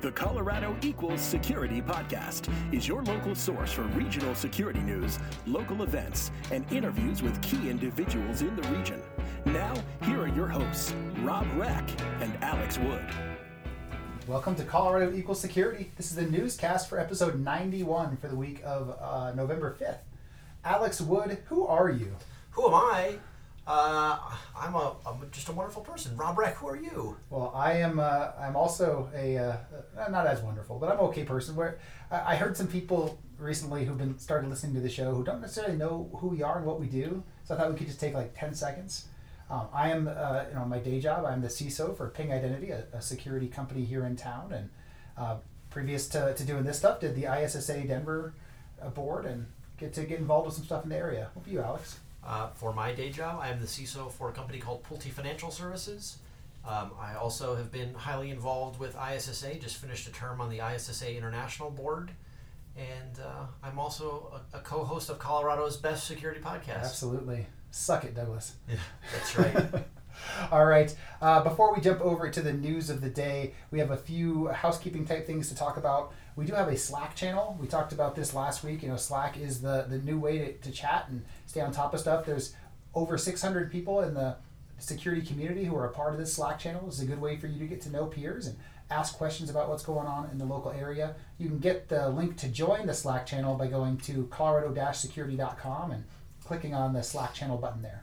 The Colorado Equals Security Podcast is your local source for regional security news, local events, and interviews with key individuals in the region. Now, here are your hosts, Rob Reck and Alex Wood. Welcome to Colorado Equals Security. This is the newscast for episode 91 for the week of uh, November 5th. Alex Wood, who are you? Who am I? Uh, I'm a I'm just a wonderful person. Rob Reck, who are you? Well, I am. Uh, I'm also a uh, not as wonderful, but I'm an okay person. Where I, I heard some people recently who've been started listening to the show who don't necessarily know who we are and what we do. So I thought we could just take like ten seconds. Um, I am, uh, you know, my day job. I'm the CISO for Ping Identity, a, a security company here in town. And uh, previous to, to doing this stuff, did the ISSA Denver uh, board and get to get involved with some stuff in the area. What about you, Alex? Uh, for my day job, I am the CISO for a company called Pulte Financial Services. Um, I also have been highly involved with ISSA, just finished a term on the ISSA International Board. And uh, I'm also a, a co host of Colorado's Best Security Podcast. Absolutely. Suck it, Douglas. Yeah, that's right. All right. Uh, before we jump over to the news of the day, we have a few housekeeping type things to talk about. We do have a Slack channel. We talked about this last week. You know, Slack is the the new way to, to chat and stay on top of stuff. There's over 600 people in the security community who are a part of this Slack channel. It's a good way for you to get to know peers and ask questions about what's going on in the local area. You can get the link to join the Slack channel by going to colorado-security.com and clicking on the Slack channel button there.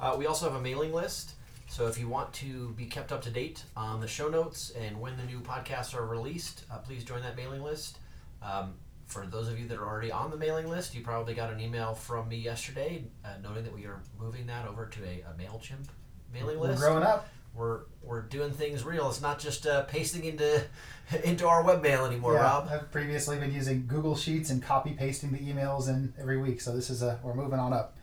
Uh, we also have a mailing list. So if you want to be kept up to date on the show notes and when the new podcasts are released, uh, please join that mailing list. Um, for those of you that are already on the mailing list, you probably got an email from me yesterday uh, noting that we are moving that over to a, a MailChimp mailing We're list. growing up. We're, we're doing things real. It's not just uh, pasting into into our webmail anymore, yeah, Rob. I've previously been using Google Sheets and copy pasting the emails in every week. So this is a we're moving on up.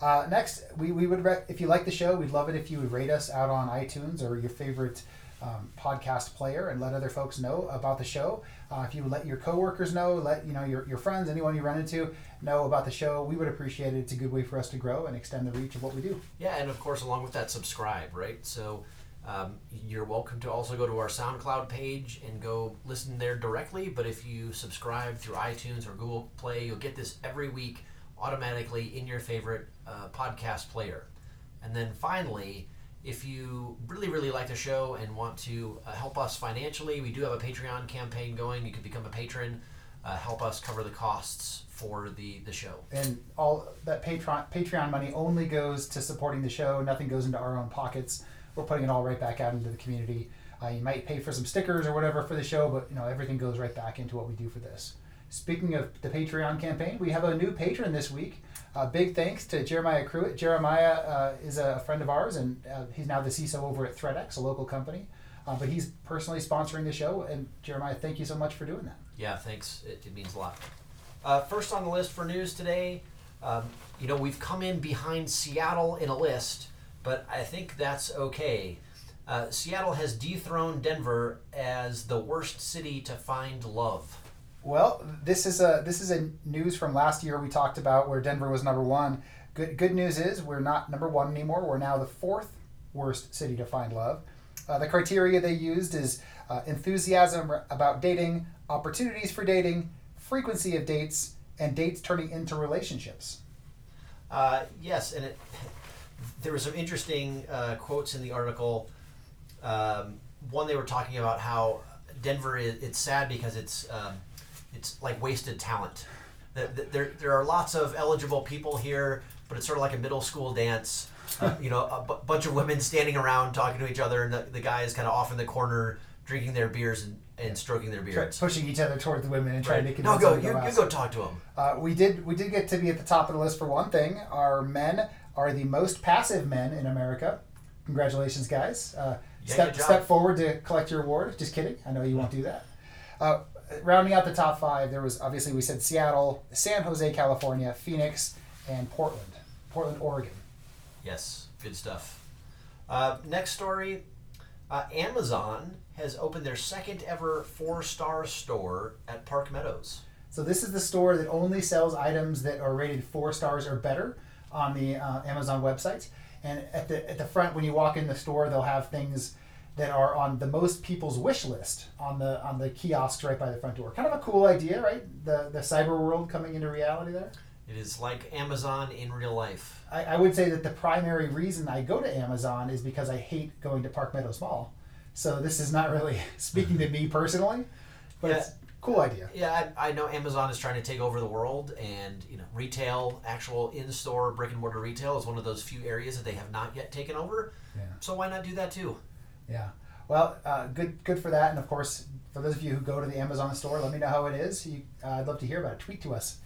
Uh, next, we, we would if you like the show, we'd love it if you would rate us out on iTunes or your favorite um, podcast player and let other folks know about the show. Uh, if you would let your coworkers know, let you know your, your friends, anyone you run into, know about the show. We would appreciate it. It's a good way for us to grow and extend the reach of what we do. Yeah, and of course, along with that, subscribe, right? So um, you're welcome to also go to our SoundCloud page and go listen there directly. But if you subscribe through iTunes or Google Play, you'll get this every week automatically in your favorite uh, podcast player. And then finally, if you really, really like the show and want to uh, help us financially, we do have a Patreon campaign going. You can become a patron, uh, help us cover the costs for the, the show. And all that Patreon Patreon money only goes to supporting the show. Nothing goes into our own pockets. We're putting it all right back out into the community. Uh, you might pay for some stickers or whatever for the show, but you know everything goes right back into what we do for this. Speaking of the Patreon campaign, we have a new patron this week. Uh, big thanks to Jeremiah Cruitt. Jeremiah uh, is a friend of ours, and uh, he's now the CISO over at ThreatX, a local company. Uh, but he's personally sponsoring the show, and Jeremiah, thank you so much for doing that. Yeah, thanks. It, it means a lot. Uh, first on the list for news today, um, you know, we've come in behind Seattle in a list, but I think that's okay. Uh, Seattle has dethroned Denver as the worst city to find love. Well, this is a this is a news from last year we talked about where Denver was number one. Good good news is we're not number one anymore. We're now the fourth worst city to find love. Uh, the criteria they used is uh, enthusiasm about dating, opportunities for dating, frequency of dates, and dates turning into relationships. Uh, yes, and it, there were some interesting uh, quotes in the article. Um, one, they were talking about how Denver is it's sad because it's um, it's like wasted talent. There, there, are lots of eligible people here, but it's sort of like a middle school dance. Uh, you know, a b- bunch of women standing around talking to each other, and the, the guy is kind of off in the corner drinking their beers and, and stroking their Try- beards. pushing each other toward the women and trying to Right. convince No, go. them to You, you go talk to them. Uh, we did we did get to be at the top of the list for one thing. Our men are the most passive men in America. Congratulations, guys! Uh, Yeah, step step forward to collect your award. Just kidding. I know you won't do that. Uh, rounding out the top five, there was obviously we said Seattle, San Jose, California, Phoenix, and Portland, Portland, Oregon. Yes, good stuff. Uh, next story uh, Amazon has opened their second ever four star store at Park Meadows. So this is the store that only sells items that are rated four stars or better on the uh, Amazon website. And at the at the front, when you walk in the store, they'll have things that are on the most people's wish list on the on the kiosks right by the front door. Kind of a cool idea, right? The the cyber world coming into reality there. It is like Amazon in real life. I, I would say that the primary reason I go to Amazon is because I hate going to Park Meadows Mall. So this is not really speaking to me personally, but Yeah. it's a cool idea. Yeah, I, I know Amazon is trying to take over the world, and you know, retail, actual in-store brick and mortar retail is one of those few areas that they have not yet taken over. Yeah. So why not do that too? Yeah. Well, uh, good good for that. And of course, for those of you who go to the Amazon store, let me know how it is. You, uh, I'd love to hear about it. Tweet to us.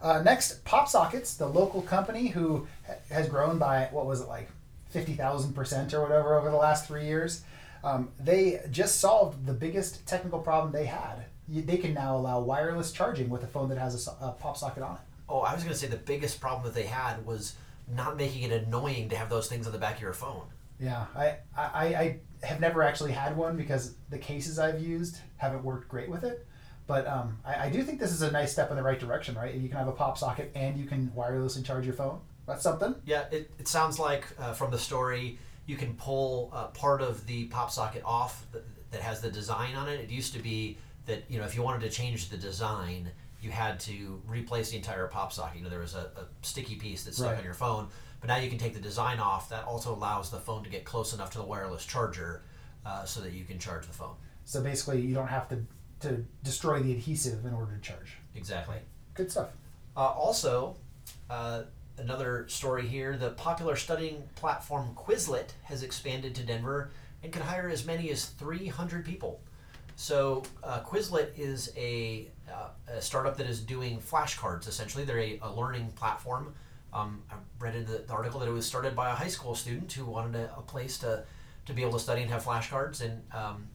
Uh, next, PopSockets, the local company who ha- has grown by what was it like fifty thousand percent or whatever over the last three years. Um, they just solved the biggest technical problem they had. You, they can now allow wireless charging with a phone that has a, a pop socket on it. Oh, I was going to say the biggest problem that they had was not making it annoying to have those things on the back of your phone. Yeah, I, I, I have never actually had one because the cases I've used haven't worked great with it. But um, I, I do think this is a nice step in the right direction, right? You can have a pop socket and you can wirelessly charge your phone. That's something. Yeah, it, it sounds like uh, from the story you can pull uh, part of the pop socket off that, that has the design on it. It used to be that you know if you wanted to change the design, you had to replace the entire pop socket. You know there was a, a sticky piece that stuck Right. on your phone, but now you can take the design off. That also allows the phone to get close enough to the wireless charger uh, so that you can charge the phone. So basically, you don't have to, to destroy the adhesive in order to charge. Exactly. Good stuff. Uh, also, uh, another story here the popular studying platform Quizlet has expanded to Denver and can hire as many as 300 people. So, uh, Quizlet is a, uh, a startup that is doing flashcards essentially. They're a, a learning platform. Um, I read in the, the article that it was started by a high school student who wanted a, a place to, to be able to study and have flashcards. And um,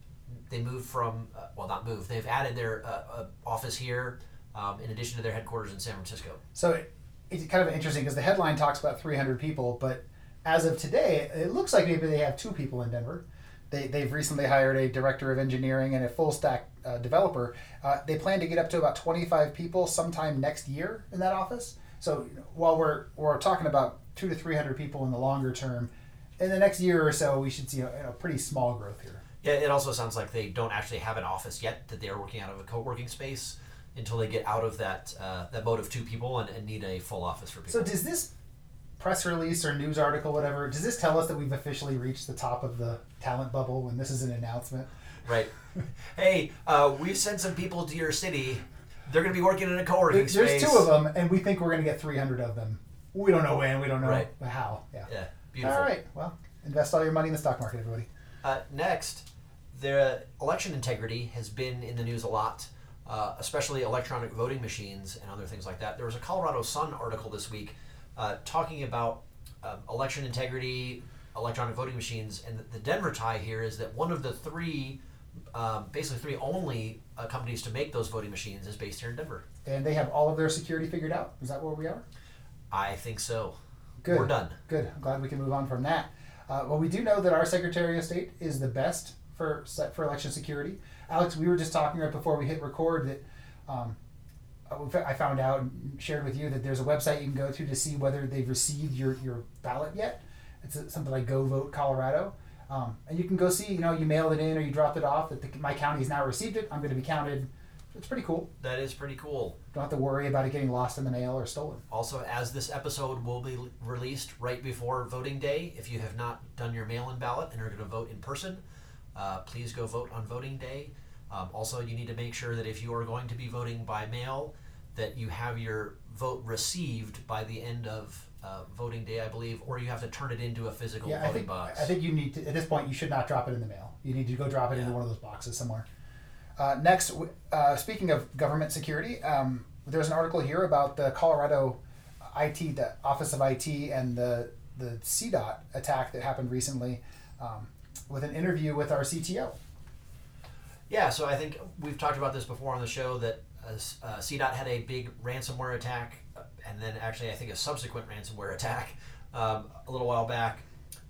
they moved from, uh, well, not moved, they've added their uh, uh, office here um, in addition to their headquarters in San Francisco. So it, it's kind of interesting because the headline talks about 300 people, but as of today, it looks like maybe they have two people in Denver. They, they've recently hired a director of engineering and a full stack uh, developer. Uh, they plan to get up to about 25 people sometime next year in that office. So while we're, we're talking about two to 300 people in the longer term, in the next year or so, we should see a, a pretty small growth here. Yeah, it also sounds like they don't actually have an office yet, that they are working out of a co working space until they get out of that, uh, that mode of two people and, and need a full office for people. So does this press release or news article, whatever, does this tell us that we've officially reached the top of the talent bubble when this is an announcement? right. hey, uh, we've sent some people to your city. They're going to be working in a co working There's space. two of them, and we think we're going to get 300 of them. We don't know when, we don't know Right. how. Yeah. Yeah, beautiful. All right. Well, invest all your money in the stock market, everybody. Uh, next, the election integrity has been in the news a lot, uh, especially electronic voting machines and other things like that. There was a Colorado Sun article this week uh, talking about um, election integrity, electronic voting machines, and the, the Denver tie here is that one of the three, um, basically three only uh, companies to make those voting machines is based here in Denver. And they have all of their security figured out. Is that where we are? I think so. Good. We're done. Good. I'm glad we can move on from that. Uh, well, we do know that our Secretary of State is the best for for election security. Alex, we were just talking right before we hit record that um, uh, I found out and shared with you that there's a website you can go to to see whether they've received your, your ballot yet. It's uh, something like Go Vote Colorado. Um, and you can go see, you know, you mailed it in or you dropped it off, that the, my county has now received it. I'm going to be counted. It's pretty cool. That is pretty cool. Don't have to worry about it getting lost in the mail or stolen. Also, as this episode will be released right before voting day, if you have not done your mail in ballot and are going to vote in person, uh, please go vote on voting day. Um, also, you need to make sure that if you are going to be voting by mail, that you have your vote received by the end of uh, voting day, I believe, or you have to turn it into a physical Yeah, I voting think, box. I think you need to, at this point, you should not drop it in the mail. You need to go drop it into one of those boxes somewhere. Uh, next, uh, speaking of government security, um, there's an article here about the Colorado IT, the Office of IT, and the the CDOT attack that happened recently, um, with an interview with our CTO. Yeah, so I think we've talked about this before on the show that uh, CDOT had a big ransomware attack, uh, and then actually I think a subsequent ransomware attack um, a little while back.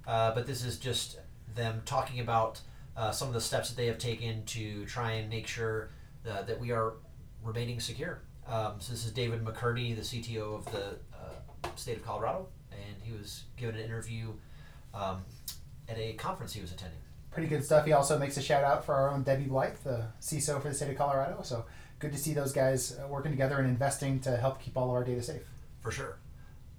Uh, but this is just them talking about uh, some of the steps that they have taken to try and make sure uh, that we are remaining secure. Um, so this is David McCurdy, the CTO of the uh, state of Colorado, and he was given an interview um, at a conference he was attending. pretty good stuff. He also makes a shout out for our own Debbie Blythe, the CISO for the state of Colorado. So good to see those guys uh, working together and investing to help keep all of our data safe. For sure.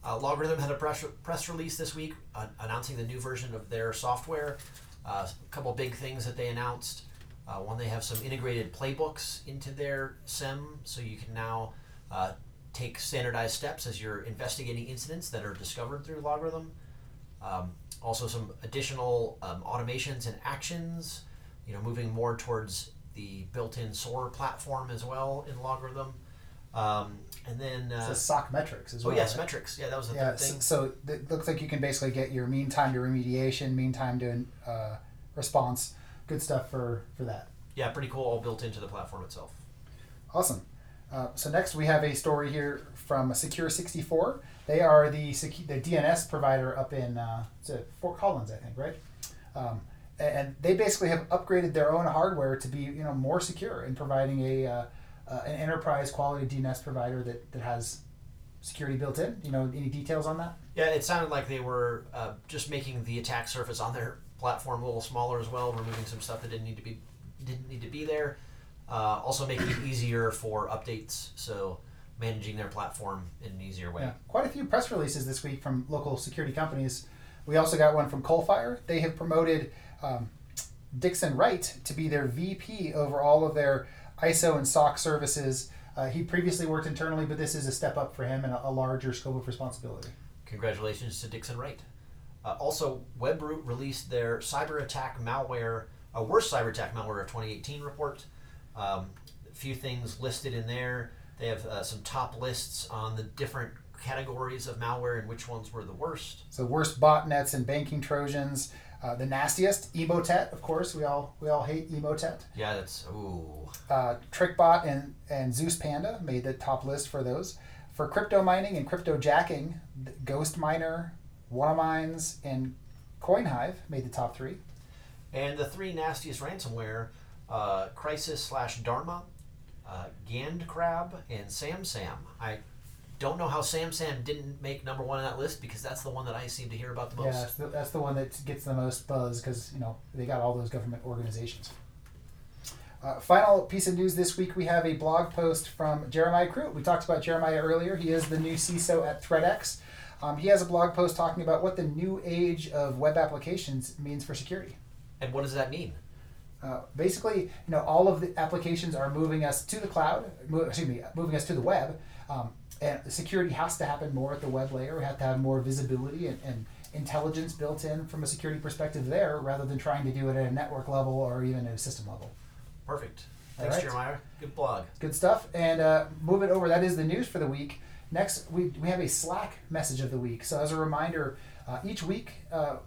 Uh, LogRhythm had a press, press release this week uh, announcing the new version of their software. Uh, a couple big things that they announced. Uh, one, they have some integrated playbooks into their SIEM, so you can now uh, take standardized steps as you're investigating incidents that are discovered through LogRhythm. Um, also, some additional um, automations and actions. You know, moving more towards the built-in SOAR platform as well in LogRhythm. Um, and then uh, so SOC metrics as oh, well. Oh yes, right? metrics. Yeah, that was the yeah, third thing. So, so it looks like you can basically get your mean time to remediation, mean time to uh, response. Good stuff for for that. Yeah, pretty cool. All built into the platform itself. Awesome. Uh, so next we have a story here from Secure 64. They are the the DNS provider up in uh, Fort Collins, I think, right? Um, and they basically have upgraded their own hardware to be you know more secure in providing a uh, uh, an enterprise quality DNS provider that, that has security built in. You know any details on that? Yeah, it sounded like they were uh, just making the attack surface on their platform a little smaller as well, removing some stuff that didn't need to be didn't need to be there. Uh, also making it easier for updates, so managing their platform in an easier way. Yeah, quite a few press releases this week from local security companies. We also got one from Coalfire. They have promoted um, Dixon Wright to be their VP over all of their ISO and SOC services. Uh, he previously worked internally, but this is a step up for him and a, a larger scope of responsibility. Congratulations to Dixon Wright. Uh, also, Webroot released their cyber attack malware, a worst cyber attack malware of 2018 report. Um, a few things listed in there. They have uh, some top lists on the different categories of malware and which ones were the worst. So worst botnets and banking trojans. Uh, the nastiest, Emotet, of course. We all we all hate Emotet. Yeah, that's ooh. Uh, TrickBot and and Zeus Panda made the top list for those. For crypto mining and crypto jacking, Ghost Miner, WannaMines, and CoinHive made the top three. And the three nastiest ransomware: uh, Crysis slash Dharma, uh, Gandcrab, and SamSam. I don't know how Sam Sam didn't make number one on that list because that's the one that I seem to hear about the most. Yeah, that's the, that's the one that gets the most buzz because you know they got all those government organizations. Uh, final piece of news this week: we have a blog post from Jeremiah Crute. We talked about Jeremiah earlier. He is the new CISO at ThreatX. Um, he has a blog post talking about what the new age of web applications means for security. And what does that mean? Uh, basically, you know, all of the applications are moving us to the cloud. Mo- excuse me, moving us to the web. Um, and security has to happen more at the web layer. We have to have more visibility and, and, intelligence built in from a security perspective there, rather than trying to do it at a network level or even a system level. Perfect. Thanks, right. Jeremiah. Good blog. Good stuff. And uh, move it over. That is the news for the week. Next, we, we have a Slack message of the week. So as a reminder, uh, each week, uh,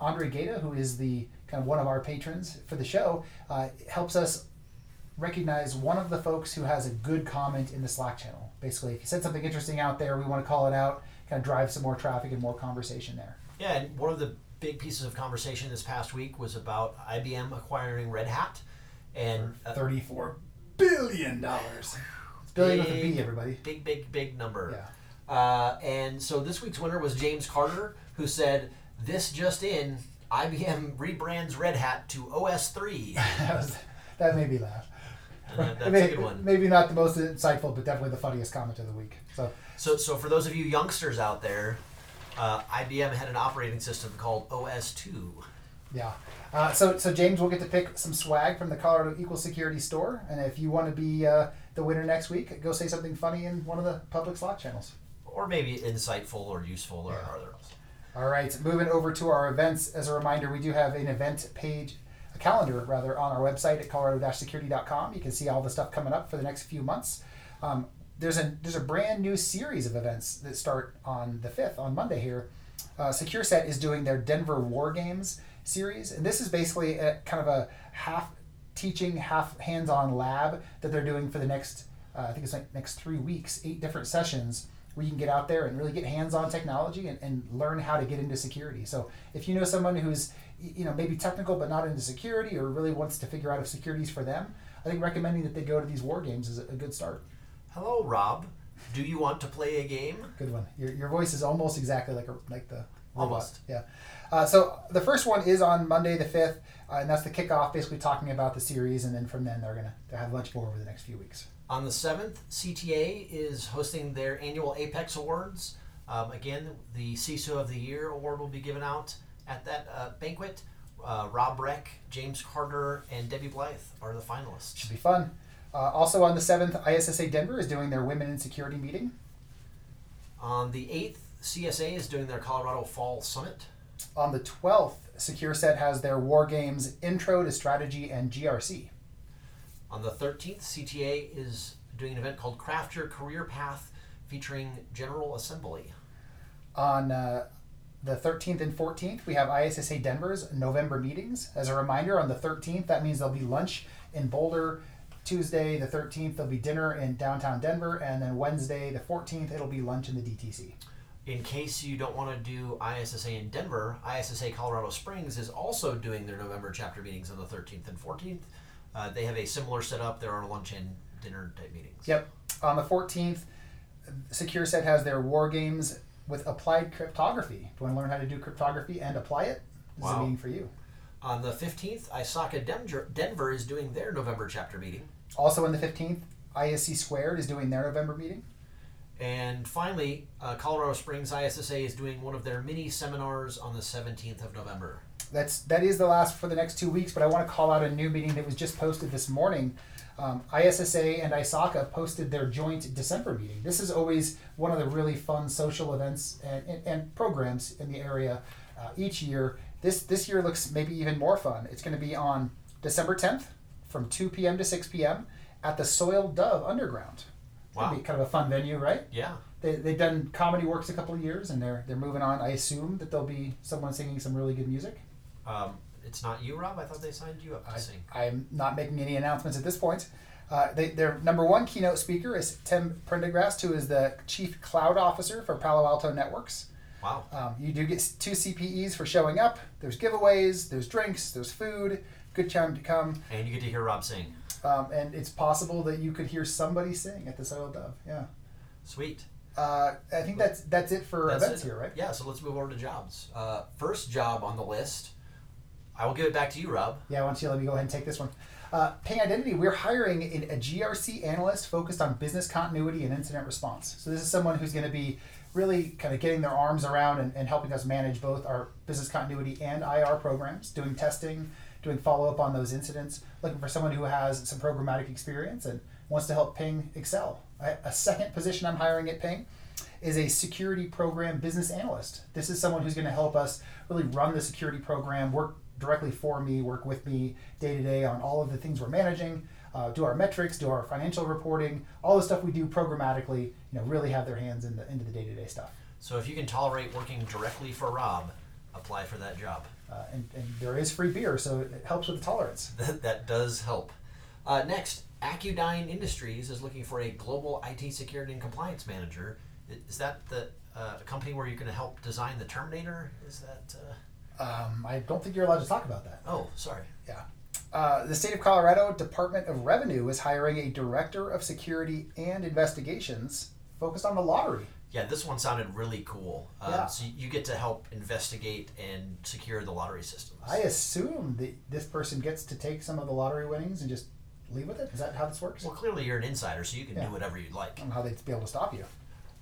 Andre Gata, who is the kind of one of our patrons for the show, uh, helps us recognize one of the folks who has a good comment in the Slack channel. Basically, if you said something interesting out there, we want to call it out, kind of drive some more traffic and more conversation there. Yeah, and one of the big pieces of conversation this past week was about IBM acquiring Red Hat, and uh, thirty-four billion dollars. Billion with a B, everybody. Big, big, big number. Yeah. Uh, and so this week's winner was James Carter, who said, "This just in: IBM rebrands Red Hat to OS 3." that, was, that made me laugh. Uh, that's maybe, a good one. Maybe not the most insightful, but definitely the funniest comment of the week. So, so, so for those of you youngsters out there, uh, IBM had an operating system called OS 2. Yeah. Uh, so, so James will get to pick some swag from the Colorado Equal Security Store, and if you want to be uh, the winner next week, go say something funny in one of the public Slack channels, or maybe insightful or useful or yeah. other else. All right, moving over to our events. As a reminder, we do have an event page, a calendar rather, on our website at colorado-security.com. You can see all the stuff coming up for the next few months. Um, there's a there's a brand new series of events that start on the fifth on Monday here. Uh, SecureSet is doing their Denver War Games series, and this is basically a, kind of a half teaching, half hands-on lab that they're doing for the next uh, I think it's like next three weeks, eight different sessions where you can get out there and really get hands-on technology and, and learn how to get into security. So if you know someone who's you know maybe technical but not into security or really wants to figure out if security is for them, I think recommending that they go to these war games is a, good start. Hello, Rob. Do you want to play a game? Good one. Your, your voice is almost exactly like a, like the Almost. Yeah. Uh, so the first one is on Monday the fifth, uh, and that's the kickoff, basically talking about the series, and then from then they're gonna have much more over the next few weeks. On the 7th, CTA is hosting their annual Apex Awards. Um, again, the CISO of the Year award will be given out at that uh, banquet. Uh, Rob Reck, James Carter, and Debbie Blythe are the finalists. Should be fun. Uh, also on the seventh, ISSA Denver is doing their Women in Security meeting. On the 8th, CSA is doing their Colorado Fall Summit. On the twelfth, SecureSet has their War Games Intro to Strategy and GRC. On the 13th, CTA is doing an event called Craft Your Career Path featuring General Assembly. On uh, the 13th and 14th, we have ISSA Denver's November meetings. As a reminder, on the 13th, that means there'll be lunch in Boulder. Tuesday, the 13th, there'll be dinner in downtown Denver. And then Wednesday, the 14th, it'll be lunch in the DTC. In case you don't want to do ISSA in Denver, ISSA Colorado Springs is also doing their November chapter meetings on the 13th and 14th. Uh, they have a similar setup. There are lunch and dinner type meetings. Yep. On the 14th, SecureSet has their War Games with applied cryptography. If you want to learn how to do cryptography and apply it, this is a Wow. meeting for you. On the 15th, ISACA Denver, Denver is doing their November chapter meeting. Also on the 15th, ISC Squared is doing their November meeting. And finally, uh, Colorado Springs ISSA is doing one of their mini seminars on the 17th of November. That's that is the last for the next two weeks. But I want to call out a new meeting that was just posted this morning. Um, ISSA and ISACA posted their joint December meeting. This is always one of the really fun social events and, and, and programs in the area uh, each year. This this year looks maybe even more fun. It's going to be on December 10th from 2 p.m. to 6 p.m. at the Soiled Dove Underground. It's Wow. be kind of a fun venue, right? Yeah. They, they've done comedy works a couple of years and they're they're moving on. I assume that there'll be someone singing some really good music. Um, it's not you, Rob? I thought they signed you up to I, sing. I'm not making any announcements at this point. Uh, they, their number one keynote speaker is Tim Prendergast, who is the chief cloud officer for Palo Alto Networks. Wow. Um, you do get two CPEs for showing up. There's giveaways, there's drinks, there's food. Good time to come. And you get to hear Rob sing. Um, and it's possible that you could hear somebody sing at the Soiled Dove. Yeah. Sweet. Uh, I think that's that's it for That's events it. here, right? Yeah, so let's move over to jobs. Uh, first job on the list. I will give it back to you, Rob. Yeah, why don't you let me go ahead and take this one? Uh, Ping Identity, we're hiring a, a GRC analyst focused on business continuity and incident response. So this is someone who's going to be really kind of getting their arms around and, and helping us manage both our business continuity and IR programs, doing testing, doing follow up on those incidents, looking for someone who has some programmatic experience and wants to help Ping excel. A second position I'm hiring at Ping is a security program business analyst. This is someone who's going to help us really run the security program, work directly for me, work with me day to day on all of the things we're managing, uh, do our metrics, do our financial reporting, all the stuff we do programmatically. You know, really have their hands in the into the day to day stuff. So if you can tolerate working directly for Rob, apply for that job. Uh, and, and there is free beer, so it helps with the tolerance. That, that does help. Uh, next, Accudyne Industries is looking for a global IT security and compliance manager. Is that the uh, company where you're going to help design the Terminator? Is that? Um, I don't think you're allowed to talk about that. Oh, sorry. Yeah. Uh, the state of Colorado Department of Revenue is hiring a director of security and investigations focused on the lottery. Yeah, this one sounded really cool. Um, Yeah. So you get to help investigate and secure the lottery systems. I assume that this person gets to take some of the lottery winnings and just leave with it. Is that how this works? well, clearly you're an insider, so you can Yeah. do whatever you'd like. I don't know how they'd be able to stop you.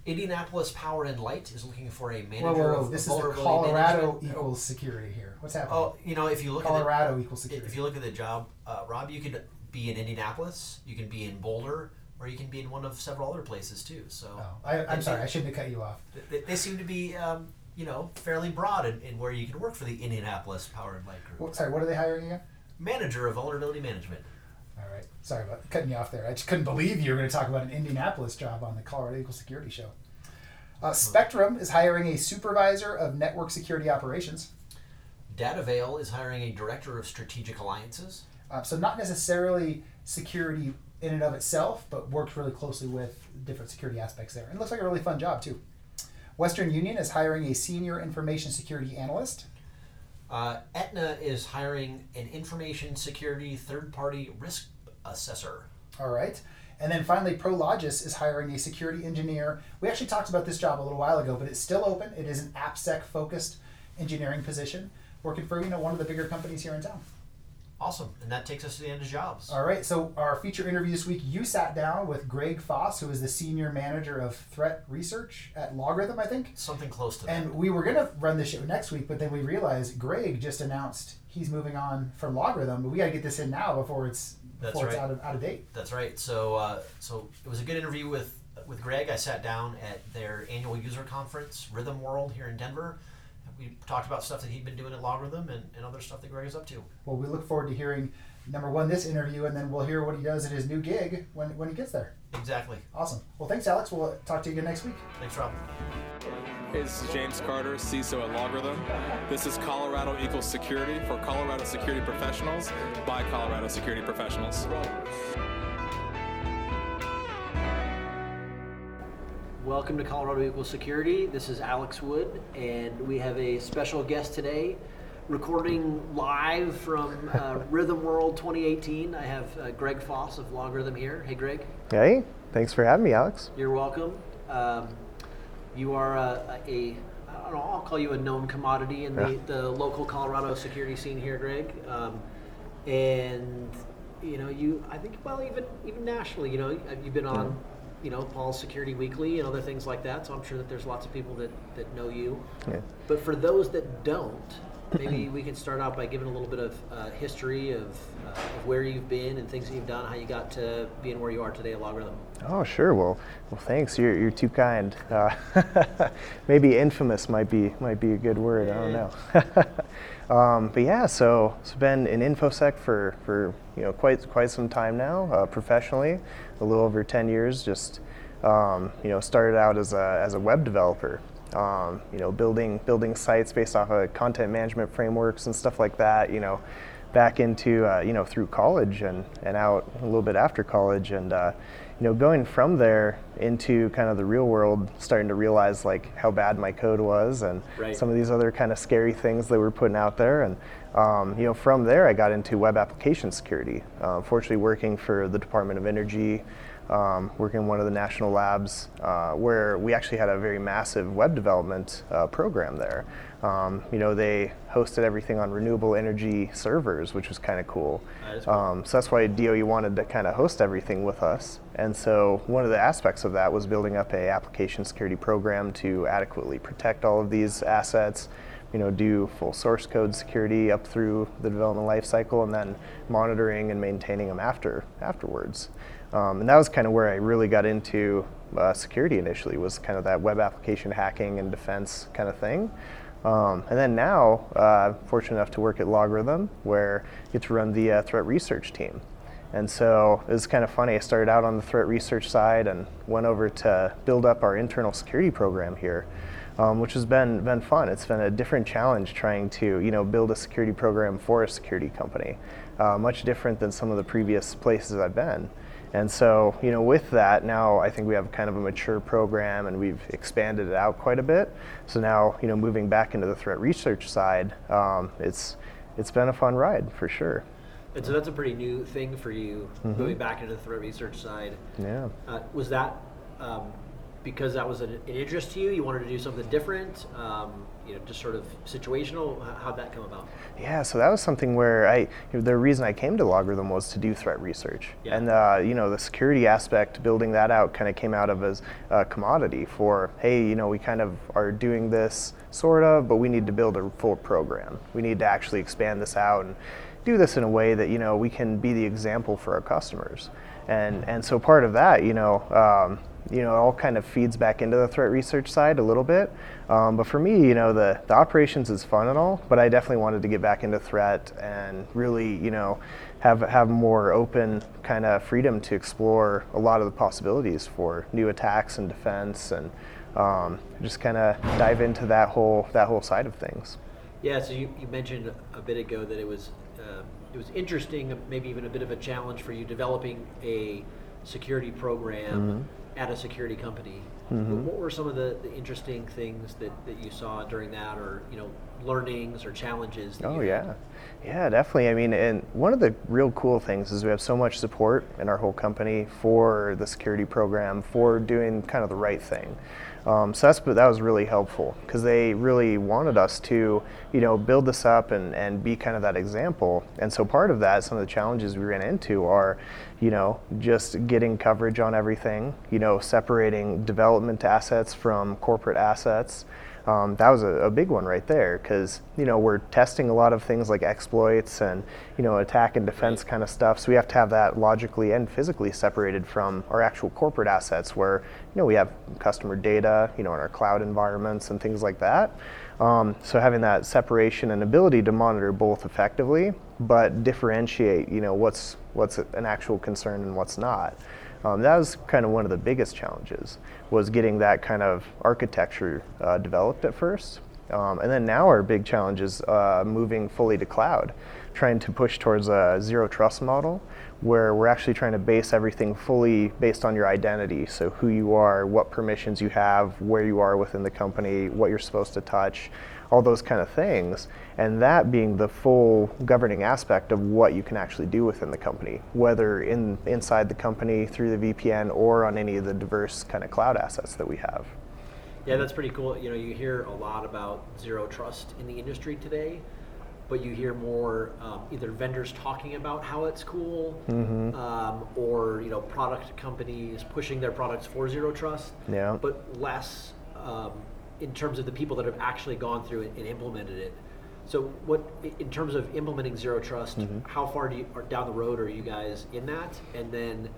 Indianapolis Power and Light is looking for a manager Whoa, whoa, whoa! of This is the vulnerability Colorado management. equals security here. What's happening? Oh, you know, if you look at Colorado equals the, security. if you look at the job, uh, Rob, you could be in Indianapolis, you can be in Boulder, or you can be in one of several other places too. So oh, I, I'm they- sorry. I shouldn't have cut you off. They, they seem to be, um, you know, fairly broad in, in where you can work for the Indianapolis Power and Light Group. Sorry. What are they hiring again? Manager of vulnerability management. All right. Sorry about cutting you off there. I just couldn't believe you were going to talk about an Indianapolis job on the Colorado Equal Security Show. Uh, Spectrum is hiring a supervisor of network security operations. DataVale is hiring a director of strategic alliances. Uh, so not necessarily security in and of itself, but works really closely with different security aspects there. And it looks like a really fun job too. Western Union is hiring a senior information security analyst. Uh, Aetna is hiring an information security third party risk assessor. All right. And then finally, Prologis is hiring a security engineer. We actually talked about this job a little while ago, but it's still open. It is an AppSec focused engineering position, working for you know one of the bigger companies here in town. Awesome. And that takes us to the end of jobs. All right. So our feature interview this week, you sat down with Greg Foss, who is the senior manager of threat research at LogRhythm, I think. Something close to that. And we were gonna run this show next week, but then we realized Greg just announced he's moving on from LogRhythm, but we got to get this in now before it's That's before it's right. out of out of date. That's right. So, uh, so it was a good interview with with Greg. I sat down at their annual user conference, Rhythm World, here in Denver. We talked about stuff that he'd been doing at LogRhythm and, and other stuff that Greg is up to. Well, we look forward to hearing number one this interview, and then we'll hear what he does at his new gig when when he gets there. Exactly. Awesome. Well, thanks, Alex. We'll talk to you again next week. Thanks, Rob. Hey, this is James Carter, CISO at LogRhythm. This is Colorado Equals Security for Colorado Security Professionals by Colorado Security Professionals. Welcome to Colorado Equal Security. This is Alex Wood, and we have a special guest today, recording live from uh, Rhythm World 2018. I have uh, Greg Foss of LogRhythm here. Hey, Greg. Hey, thanks for having me, Alex. You're welcome. Um, you are a, a I don't know, I'll call you a known commodity in the, Yeah. the local Colorado security scene here, Greg. Um, and you know, you I think well even even nationally, you know, you've been on you know Paul's Security Weekly and other things like that. So I'm sure that there's lots of people that that know you. Yeah. But for those that don't, maybe we can start out by giving a little bit of uh, history of, uh, of where you've been and things that you've done, how you got to being where you are today at LogRhythm. Oh, sure. Well, well, thanks. You're, you're too kind. Uh, maybe infamous might be might be a good word. I don't know. um, but yeah, so it's been in infosec for for you know quite quite some time now. Uh, professionally, a little over ten years. Just um, you know, started out as a as a web developer. Um, you know, building building sites based off of content management frameworks and stuff like that. You know, back into uh, you know through college and and out a little bit after college and uh, you know going from there into kind of the real world starting to realize like how bad my code was and Right. some of these other kind of scary things that we're putting out there and um, you know from there I got into web application security uh, fortunately working for the Department of Energy um, working in one of the national labs uh, where we actually had a very massive web development uh, program there. Um, you know, they hosted everything on renewable energy servers, which was kind of cool. That is cool. Um, so that's why DOE wanted to kind of host everything with us. And so one of the aspects of that was building up a application security program to adequately protect all of these assets. You know, do full source code security up through the development lifecycle, and then monitoring and maintaining them after afterwards. Um, and that was kind of where I really got into uh, security initially. Was kind of that web application hacking and defense kind of thing. Um, and then now, uh, fortunate enough to work at LogRhythm, where I get to run the uh, threat research team. And so it was kind of funny. I started out on the threat research side and went over to build up our internal security program here, um, which has been been fun. It's been a different challenge trying to you know build a security program for a security company, uh, much different than some of the previous places I've been. And so, you know, with that, now I think we have kind of a mature program and we've expanded it out quite a bit. So now, you know, moving back into the threat research side, um, it's it's been a fun ride for sure. And so that's a pretty new thing for you, moving back into the threat research side. Yeah. Uh, was that um, because that was an, an interest to you? You wanted to do something different? Um, you know, just sort of situational. How'd that come about? Yeah, so that was something where I, you know, the reason I came to LogRhythm was to do threat research. Yeah. And, uh, you know, the security aspect, building that out kind of came out of as a commodity for, hey, you know, we kind of are doing this sort of, but we need to build a full program. We need to actually expand this out and do this in a way that, you know, we can be the example for our customers. And, and so part of that, you know, um, you know, it all kind of feeds back into the threat research side a little bit. Um, but for me, you know, the, the operations is fun and all, but I definitely wanted to get back into threat and really, you know, have, have more open kind of freedom to explore a lot of the possibilities for new attacks and defense and um, just kind of dive into that whole, that whole side of things. Yeah. So you, you mentioned a bit ago that it was uh, it was interesting, maybe even a bit of a challenge for you developing a security program at a security company. Mm-hmm. What, what were some of the, the interesting things that, that you saw during that, or you know, learnings or challenges? That Oh had? yeah, yeah, definitely. I mean, and one of the real cool things is we have so much support in our whole company for the security program for doing kind of the right thing. Um, so that's that was really helpful because they really wanted us to, you know, build this up and, and be kind of that example. And so part of that, some of the challenges we ran into are, you know, just getting coverage on everything, you know, separating development assets from corporate assets. Um, that was a, a, big one right there because you know we're testing a lot of things like exploits and you know attack and defense kind of stuff. So we have to have that logically and physically separated from our actual corporate assets, where you know we have customer data, you know, in our cloud environments and things like that. Um, so having that separation and ability to monitor both effectively, but differentiate, you know, what's what's an actual concern and what's not. Um, that was kind of one of the biggest challenges was getting that kind of architecture uh, developed at first. Um, and then now our big challenge is uh, moving fully to cloud, trying to push towards a zero trust model where we're actually trying to base everything fully based on your identity. So who you are, what permissions you have, where you are within the company, what you're supposed to touch, all those kind of things, and that being the full governing aspect of what you can actually do within the company, whether in inside the company through the VPN or on any of the diverse kind of cloud assets that we have. Yeah, that's pretty cool. You know, you hear a lot about zero trust in the industry today, but you hear more um, either vendors talking about how it's cool, mm-hmm. um, or you know, product companies pushing their products for zero trust. Yeah. But less um, in terms of the people that have actually gone through it and implemented it. So, what in terms of implementing zero trust? Mm-hmm. How far do you down the road are you guys in that? And then,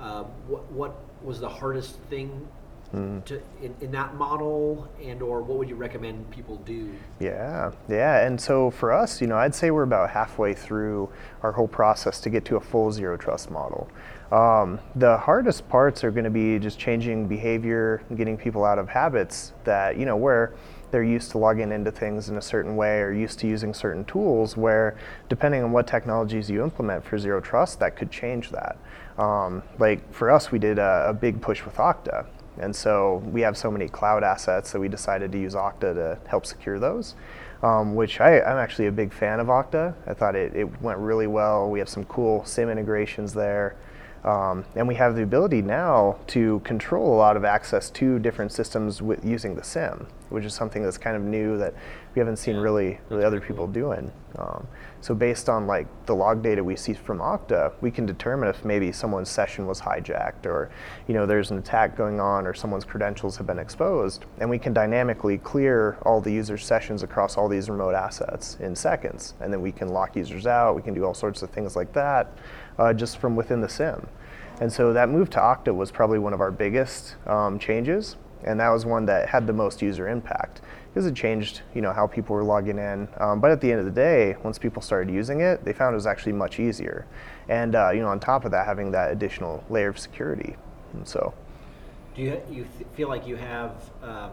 uh, what what was the hardest thing mm. to in, in that model, and or what would you recommend people do? Yeah, yeah. And so for us, you know, I'd say we're about halfway through our whole process to get to a full zero trust model. Um, the hardest parts are going to be just changing behavior and getting people out of habits that, you know, where they're used to logging into things in a certain way or used to using certain tools where depending on what technologies you implement for zero trust that could change that um, like for us we did a, a, big push with okta and so we have so many cloud assets that we decided to use okta to help secure those um, which I, am actually a big fan of okta. I thought it, it went really well. We have some cool SIEM integrations there. Um, and we have the ability now to control a lot of access to different systems with using the SIEM, which is something that's kind of new that we haven't seen really really other people doing. Um, so based on like the log data we see from Okta, we can determine if maybe someone's session was hijacked or you know there's an attack going on or someone's credentials have been exposed, and we can dynamically clear all the user sessions across all these remote assets in seconds, and then we can lock users out. We can do all sorts of things like that uh, just from within the SIEM. And so that move to Okta was probably one of our biggest um, changes, and that was one that had the most user impact because it changed, you know, how people were logging in. Um, but at the end of the day, once people started using it, they found it was actually much easier. And uh, you know, on top of that, having that additional layer of security. And so, do you you th- feel like you have um,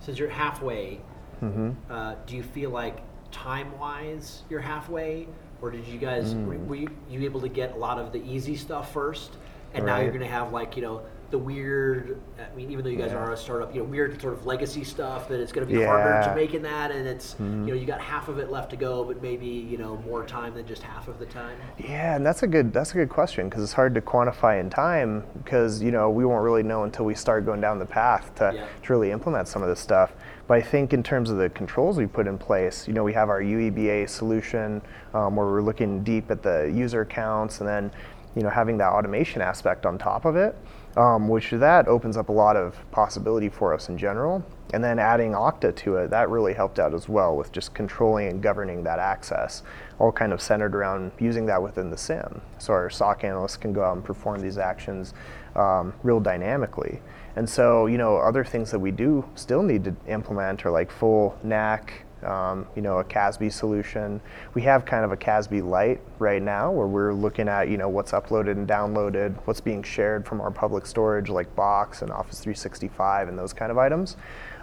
since you're halfway? Mm-hmm. Uh, do you feel like time wise you're halfway? or did you guys mm. were, were you, you, able to get a lot of the easy stuff first, and right. now you're going to have like you know the weird. I mean, even though you guys yeah. are a startup, you know, weird sort of legacy stuff that it's going to be yeah. harder to make in that, and it's mm. you know you got half of it left to go, but maybe you know more time than just half of the time. Yeah, and that's a good that's a good question because it's hard to quantify in time because you know we won't really know until we start going down the path to, yeah. to really implement some of this stuff. But I think in terms of the controls we put in place, you know, we have our UEBA solution um, where we're looking deep at the user accounts and then, you know, having that automation aspect on top of it, um, which that opens up a lot of possibility for us in general. And then adding Okta to it, that really helped out as well with just controlling and governing that access, all kind of centered around using that within the SIEM. So our SOC analysts can go out and perform these actions um, real dynamically. And so, you know, other things that we do still need to implement are like full NAC, um, you know, a CASB solution. We have kind of a CASB light right now where we're looking at, you know, what's uploaded and downloaded, what's being shared from our public storage like Box and Office 365 and those kind of items.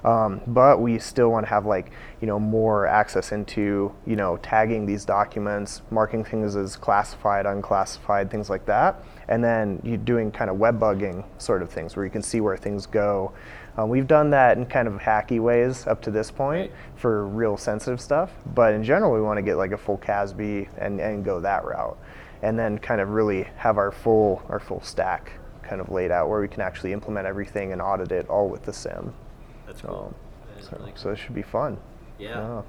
Um, but we still want to have like you know more access into you know tagging these documents, marking things as classified, unclassified, things like that, and then you doing kind of web bugging sort of things where you can see where things go. Um, we've done that in kind of hacky ways up to this point for real sensitive stuff, but in general we want to get like a full CASB and, and go that route, and then kind of really have our full our full stack kind of laid out where we can actually implement everything and audit it all with the SIEM. That's cool. Um, That so, really cool. so it should be fun. Yeah.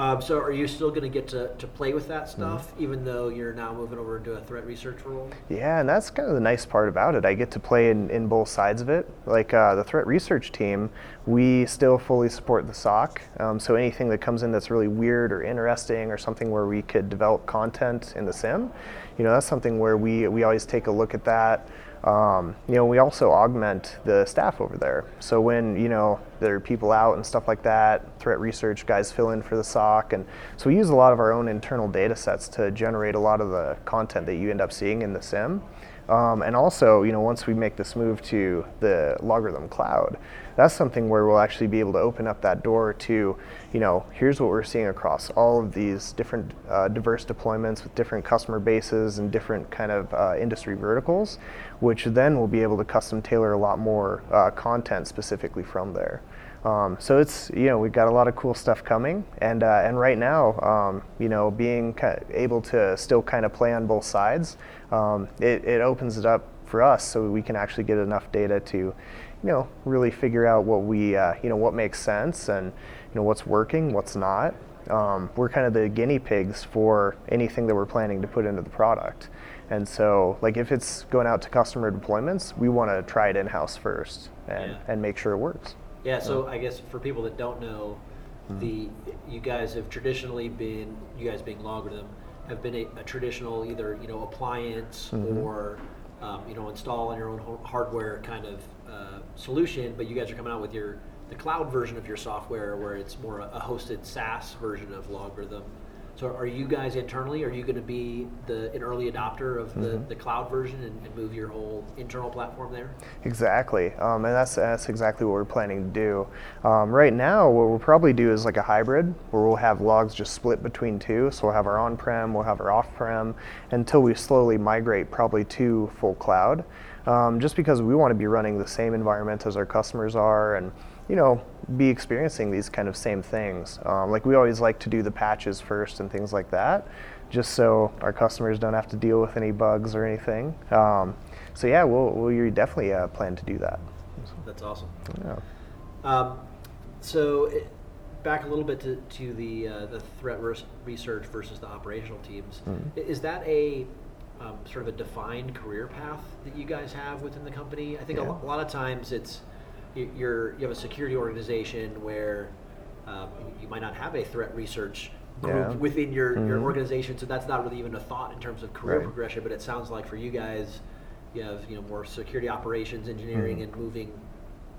Um, so are you still going to get to to play with that Mm-hmm. stuff, even though you're now moving over into a threat research role? Yeah, and that's kind of the nice part about it. I get to play in, in both sides of it. Like uh, the threat research team, we still fully support the SOC. Um, so anything that comes in that's really weird or interesting or something where we could develop content in the SIM, you know, that's something where we, we always take a look at that. Um, you know, we also augment the staff over there. So when, you know, there are people out and stuff like that, threat research guys fill in for the SOC. And so we use a lot of our own internal data sets to generate a lot of the content that you end up seeing in the SIEM. Um, and also, you know, once we make this move to the LogRhythm cloud, that's something where we'll actually be able to open up that door to, you know, here's what we're seeing across all of these different uh, diverse deployments with different customer bases and different kind of uh, industry verticals, which then we'll be able to custom tailor a lot more uh, content specifically from there. Um, so it's you know we've got a lot of cool stuff coming, and uh, and right now um, you know being able to still kind of play on both sides, um, it, it opens it up for us so we can actually get enough data to, you know, really figure out what we uh, you know what makes sense and you know what's working, what's not. Um, we're kind of the guinea pigs for anything that we're planning to put into the product. And so, like if it's going out to customer deployments, we want to try it in house first and, Yeah. and make sure it works. Yeah. So I guess for people that don't know, Mm-hmm. the you guys have traditionally been you guys being LogRhythm have been a, a traditional either you know appliance Mm-hmm. or um, you know install on your own hardware kind of uh, solution, but you guys are coming out with your the cloud version of your software where it's more a, a hosted SaaS version of LogRhythm. So are you guys internally, are you going to be the an early adopter of the, Mm-hmm. the cloud version and, and move your whole internal platform there? Exactly, um, and that's that's exactly what we're planning to do. Um, right now, what we'll probably do is like a hybrid, where we'll have logs just split between two. So we'll have our on-prem, we'll have our off-prem, until we slowly migrate probably to full cloud. Um, just because we want to be running the same environment as our customers are, and you know, be experiencing these kind of same things. Um, like we always like to do the patches first and things like that, just so our customers don't have to deal with any bugs or anything. Um, so yeah, we'll, we'll definitely uh, plan to do that. That's awesome. Yeah. Um, so it, back a little bit to, to the uh, the threat research versus the operational teams. I- Is that a um, sort of a defined career path that you guys have within the company? I think a, lo- a lot of times it's you're you have a security organization where um, you might not have a threat research group Yeah. within your, your organization, so that's not really even a thought in terms of career Right. progression. But it sounds like for you guys, you have you know more security operations, engineering, and moving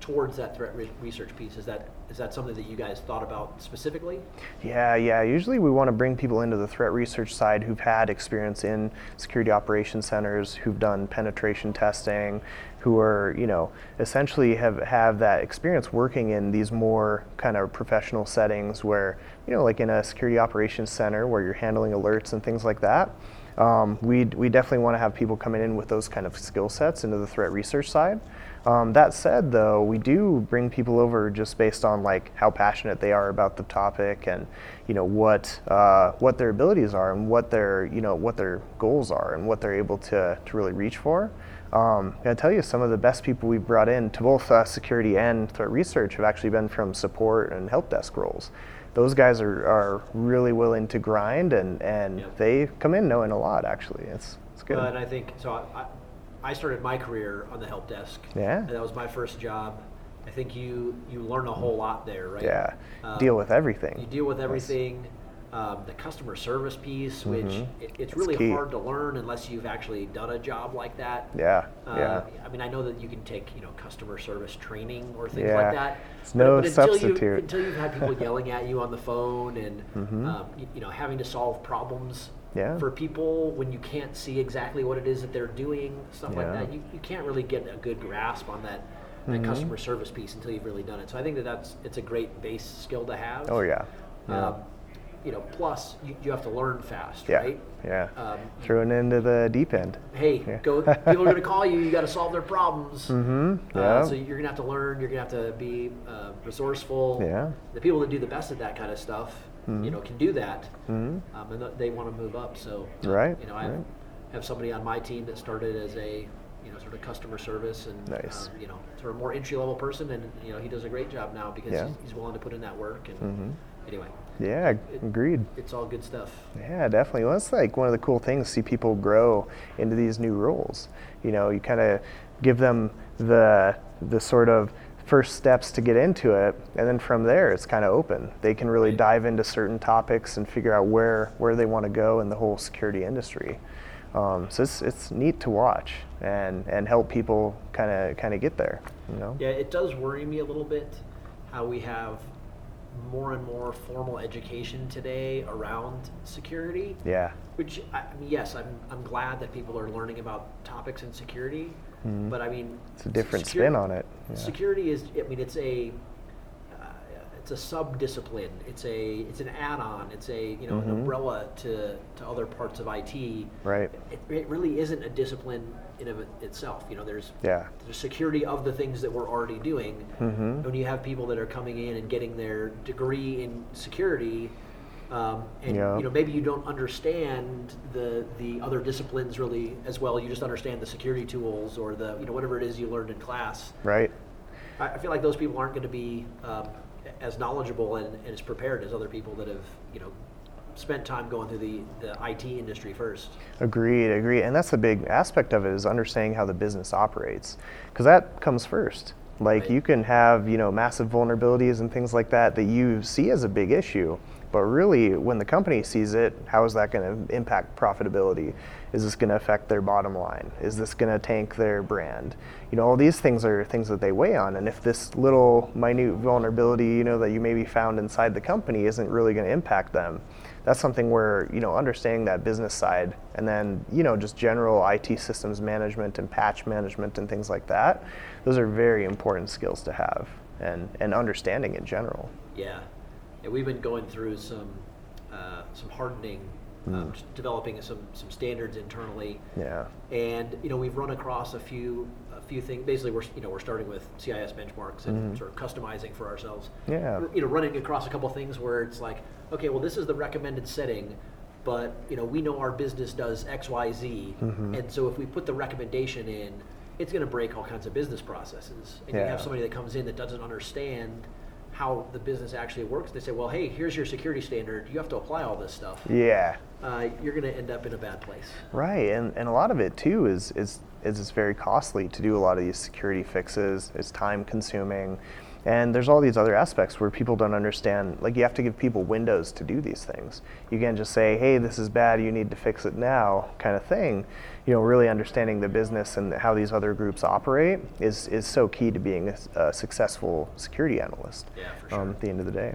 towards that threat re- research piece. Is that is that something that you guys thought about specifically? Yeah, yeah. Usually we want to bring people into the threat research side who've had experience in security operations centers, who've done penetration testing, who are, you know, essentially have, have that experience working in these more kind of professional settings where, you know, like in a security operations center where you're handling alerts and things like that. Um, we we definitely want to have people coming in with those kind of skill sets into the threat research side. Um, that said, though, we do bring people over just based on like how passionate they are about the topic and you know what uh, what their abilities are and what their you know what their goals are and what they're able to to really reach for. Um, I tell you, some of the best people we've brought in to both uh, security and threat research have actually been from support and help desk roles. Those guys are, are really willing to grind and, and Yep. they come in knowing a lot. Actually, it's it's good. Uh, and I think so. I, I- I started my career on the help desk. Yeah. and that was my first job. I think you you learn a whole lot there, right? yeah, Um, deal with everything. You deal with everything. Um, the customer service piece, which it, it's really key. hard to learn unless you've actually done a job like that. Yeah, Uh, yeah. I mean, I know that you can take, you know, customer service training or things Yeah. like that. It's no until You, substitute. until you've had people yelling at you on the phone and, um, you, you know, having to solve problems Mm-hmm. Yeah. for people when you can't see exactly what it is that they're doing, stuff like that. You, you can't really get a good grasp on that, that Mm-hmm. customer service piece until you've really done it. So I think that that's it's a great base skill to have. Oh yeah, yeah, Um, you know, plus you, you have to learn fast, yeah, right? yeah. Um, Thrown into the deep end. hey, Yeah. go. People are going to call you. You got to solve their problems. Mm-hmm. Uh, Yeah. so you're gonna have to learn. You're gonna have to be uh, resourceful. Yeah. The people that do the best at that kind of stuff, you know, can do that, Mhm. um, and th- they want to move up. So, Right, You know, I right. have somebody on my team that started as a you know, sort of customer service and Nice. um, you know, sort of more entry level person, and you know, he does a great job now because Yeah. he's, he's willing to put in that work. And Mhm. anyway, Yeah, It- agreed. it's all good stuff. Yeah, definitely. Well, that's like one of the cool things. See people grow into these new roles. You know, you kind of give them the the sort of first steps to get into it, and then from there, it's kind of open. They can really dive into certain topics and figure out where where they want to go in the whole security industry. Um, so it's it's neat to watch and and help people kind of kind of get there. You know. Yeah, it does worry me a little bit how we have more and more formal education today around security. Yeah. Which I yes, I'm I'm glad that people are learning about topics in security, but I mean, Mm-hmm. It's a different security- spin on it. Yeah. Security is, I mean, it's a uh, it's a sub discipline. It's a it's an add-on. It's a you know an Mhm. umbrella to to other parts of IT. Right. It, it really isn't a discipline in of itself. You know, there's Yeah. there's security of the things that we're already doing. Mhm. When you have people that are coming in and getting their degree in security, um, and Yeah. you know maybe you don't understand the the other disciplines really as well. You just understand the security tools or the you know whatever it is you learned in class. Right. I, I feel like those people aren't going to be um, as knowledgeable and, and as prepared as other people that have you know spent time going through the, the IT industry first. Agreed, agreed. And that's a big aspect of it is understanding how the business operates. Because that comes first. Like Right. you can have, you know, massive vulnerabilities and things like that that you see as a big issue. But really, when the company sees it, how is that going to impact profitability? Is this going to affect their bottom line? Is this going to tank their brand? You know, all these things are things that they weigh on. And if this little minute vulnerability, you know, that you maybe found inside the company isn't really going to impact them, that's something where you know understanding that business side and then you know just general IT systems management and patch management and things like that those are very important skills to have and and understanding in general Yeah, yeah we've been going through some uh, some hardening, um, Mm. just developing some some standards internally, yeah and you know we've run across a few a few things. Basically, we're you know we're starting with CIS benchmarks and sort of customizing for ourselves. Yeah. you know running across a couple things where it's like, okay, well this is the recommended setting. But you know, we know our business does X, Y, Z, Mm-hmm. and so if we put the recommendation in, it's going to break all kinds of business processes. And you have somebody that comes in that doesn't understand how the business actually works. They say, well, hey, here's your security standard. You have to apply all this stuff. yeah Uh, you're going to end up in a bad place. Right, and, and a lot of it too is, is is it's very costly to do a lot of these security fixes. It's time consuming, and there's all these other aspects where people don't understand. Like you have to give people windows to do these things. You can't just say, "Hey, this is bad. You need to fix it now," kind of thing. You know, really understanding the business and how these other groups operate is is so key to being a, a successful security analyst. Yeah, for Um, sure. at the end of the day.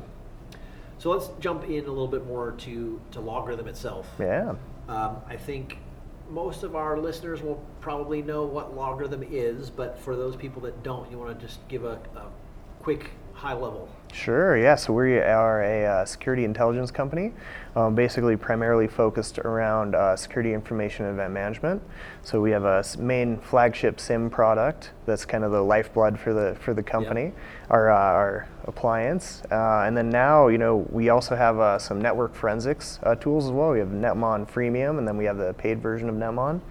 So let's jump in a little bit more to, to LogRhythm itself. Yeah. Um, I think most of our listeners will probably know what LogRhythm is, but for those people that don't, you want to just give a, a quick high level. Sure, yeah. So we are a uh, security intelligence company, um, basically primarily focused around uh, security information and event management. So we have a main flagship SIEM product that's kind of the lifeblood for the for the company, our uh, our appliance, uh, and then now you know we also have uh, some network forensics uh, tools as well. We have Netmon Freemium, and then we have the paid version of Netmon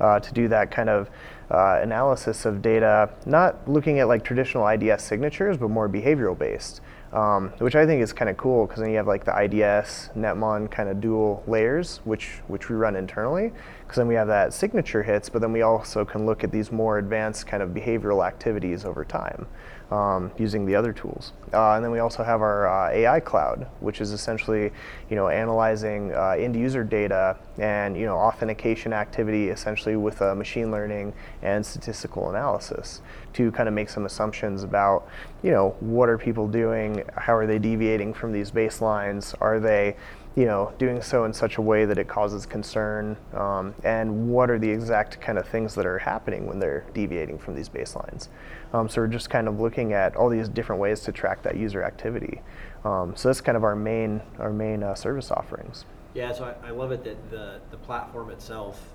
uh, to do that kind of uh, analysis of data, not looking at like traditional IDS signatures, but more behavioral based, um, which I think is kind of cool because then you have like the IDS, Netmon kind of dual layers, which which we run internally, because then we have that signature hits, but then we also can look at these more advanced kind of behavioral activities over time um, using the other tools. Uh, and then we also have our uh, AI cloud, which is essentially, you know, analyzing uh, end user data and you know authentication activity, essentially with uh, machine learning and statistical analysis to kind of make some assumptions about, you know, what are people doing, how are they deviating from these baselines, are they you know, doing so in such a way that it causes concern, um, and what are the exact kind of things that are happening when they're deviating from these baselines. Um, so we're just kind of looking at all these different ways to track that user activity. Um, so that's kind of our main our main uh, service offerings. Yeah, so I, I love it that the, the platform itself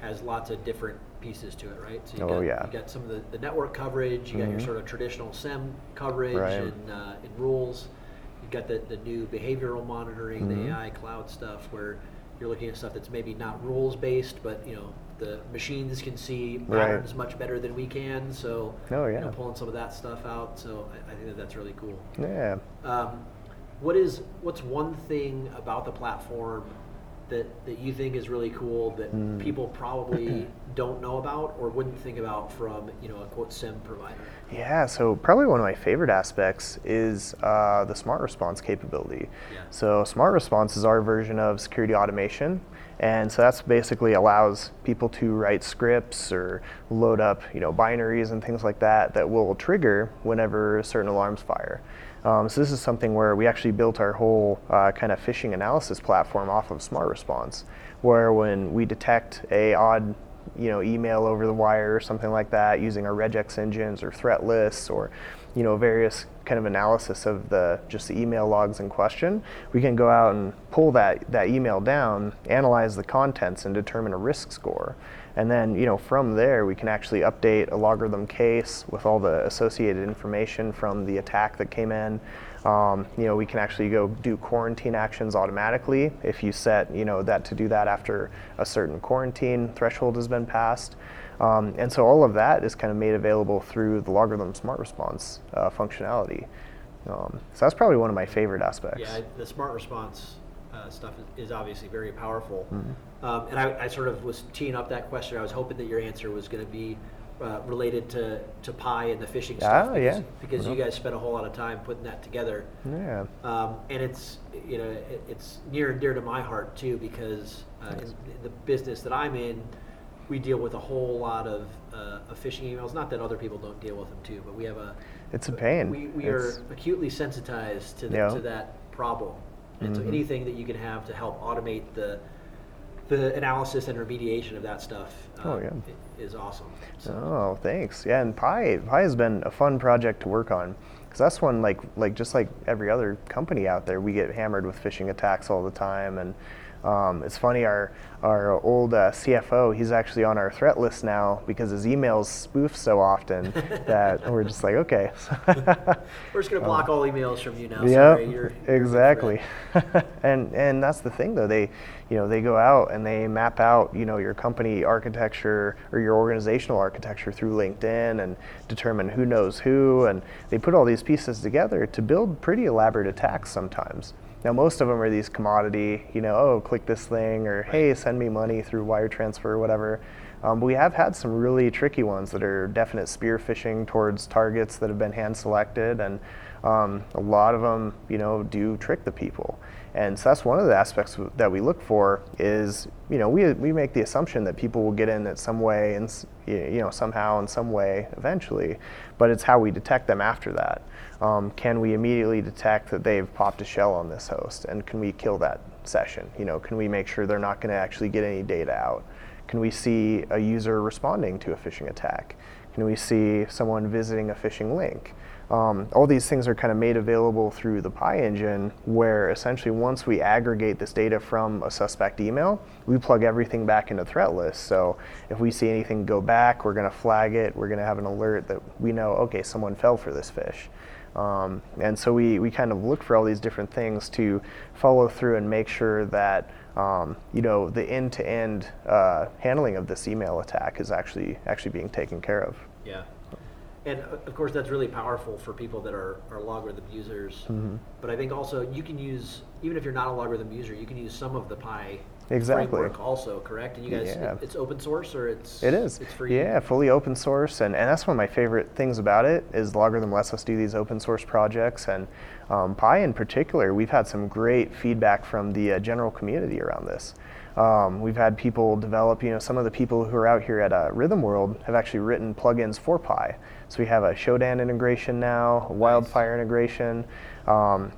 has lots of different pieces to it, right? So you Oh, got, yeah. You got some of the, the network coverage, you got your Mhm. sort of traditional SIEM coverage Right. and, uh, and rules. You've got the, the new behavioral monitoring, Mhm. the AI cloud stuff where you're looking at stuff that's maybe not rules based, but you know the machines can see Right. patterns much better than we can. So Oh, you know, pulling some of that stuff out. So I, I think that that's really cool. Yeah. Um, what is what's one thing about the platform that that you think is really cool that Hmm. people probably don't know about or wouldn't think about from you know a quote SIEM provider? Yeah, so probably one of my favorite aspects is uh, the smart response capability. Yeah. So smart response is our version of security automation, and so that's basically allows people to write scripts or load up, you know, binaries and things like that that will trigger whenever certain alarms fire. Um, so this is something where we actually built our whole uh, kind of phishing analysis platform off of smart response, where when we detect a odd you know, email over the wire or something like that using our regex engines or threat lists or, you know, various kind of analysis of the just the email logs in question, we can go out and pull that, that email down, analyze the contents and determine a risk score. And then, you know, from there we can actually update a LogRhythm case with all the associated information from the attack that came in. Um, you know, we can actually go do quarantine actions automatically if you set, you know, that to do that after a certain quarantine threshold has been passed. Um, and so all of that is kind of made available through the LogRhythm smart response uh, functionality. Um, so that's probably one of my favorite aspects. Yeah, the smart response uh, stuff is, is obviously very powerful. Mm-hmm. Um, and I, I sort of was teeing up that question. I was hoping that your answer was going to be uh, related to, to PIE and the phishing stuff. Ah, because, yeah. Because you Mhm. guys spent a whole lot of time putting that together. Yeah. Um, and it's you know it, it's near and dear to my heart too because uh, in, in the business that I'm in, we deal with a whole lot of, uh, of phishing emails. Not that other people don't deal with them too, but we have a It's a pain. we, we It's- are acutely sensitized to, the, to that problem. And so Mhm. anything that you can have to help automate the the analysis and remediation of that stuff uh, Oh, yeah. i- is awesome. So, Oh, thanks. Yeah, and PIE PIE has been a fun project to work on because that's one like like just like every other company out there, we get hammered with phishing attacks all the time, and um, it's funny our our old uh, CFO he's actually on our threat list now because his emails spoof so often that we're just like okay. we're just going to block all emails from you now. Yeah, Sorry, you're, you're exactly. and and that's the thing though. They, you know, they go out and they map out, you know, your company architecture or your organizational architecture through LinkedIn and determine who knows who, and they put all these pieces together to build pretty elaborate attacks sometimes. Now most of them are these commodity, you know, oh, click this thing or hey, send me money through wire transfer or whatever. Um, but we have had some really tricky ones that are definite spear phishing towards targets that have been hand selected, and um, a lot of them, you know, do trick the people. And so that's one of the aspects that we look for is, you know, we, we make the assumption that people will get in at some way and, you know, somehow in some way eventually, but it's how we detect them after that. Um, can we immediately detect that they've popped a shell on this host and can we kill that session? You know, can we make sure they're not going to actually get any data out? Can we see a user responding to a phishing attack? Can we see someone visiting a phishing link? Um, all these things are kind of made available through the PIE engine, where essentially once we aggregate this data from a suspect email, we plug everything back into threat lists. So if we see anything go back, we're going to flag it. We're going to have an alert that we know, okay, someone fell for this fish. Um, and so we, we kind of look for all these different things to follow through and make sure that um, you know the end-to-end uh, handling of this email attack is actually actually being taken care of. Yeah. And uh, of course, that's really powerful for people that are, are LogRhythm users. Mm-hmm. But I think also you can use, even if you're not a LogRhythm user, you can use some of the PIE Exactly. framework also, correct? And you guys, Yeah. it- it's open source or it's It is. It's free. Yeah, fully open source, and, and that's one of my favorite things about it is LogRhythm lets us do these open source projects, and um, PIE in particular, we've had some great feedback from the uh, general community around this. Um, we've had people develop, you know, some of the people who are out here at uh, Rhythm World have actually written plugins for PIE. So we have a Shodan integration now, a Wildfire integration, um,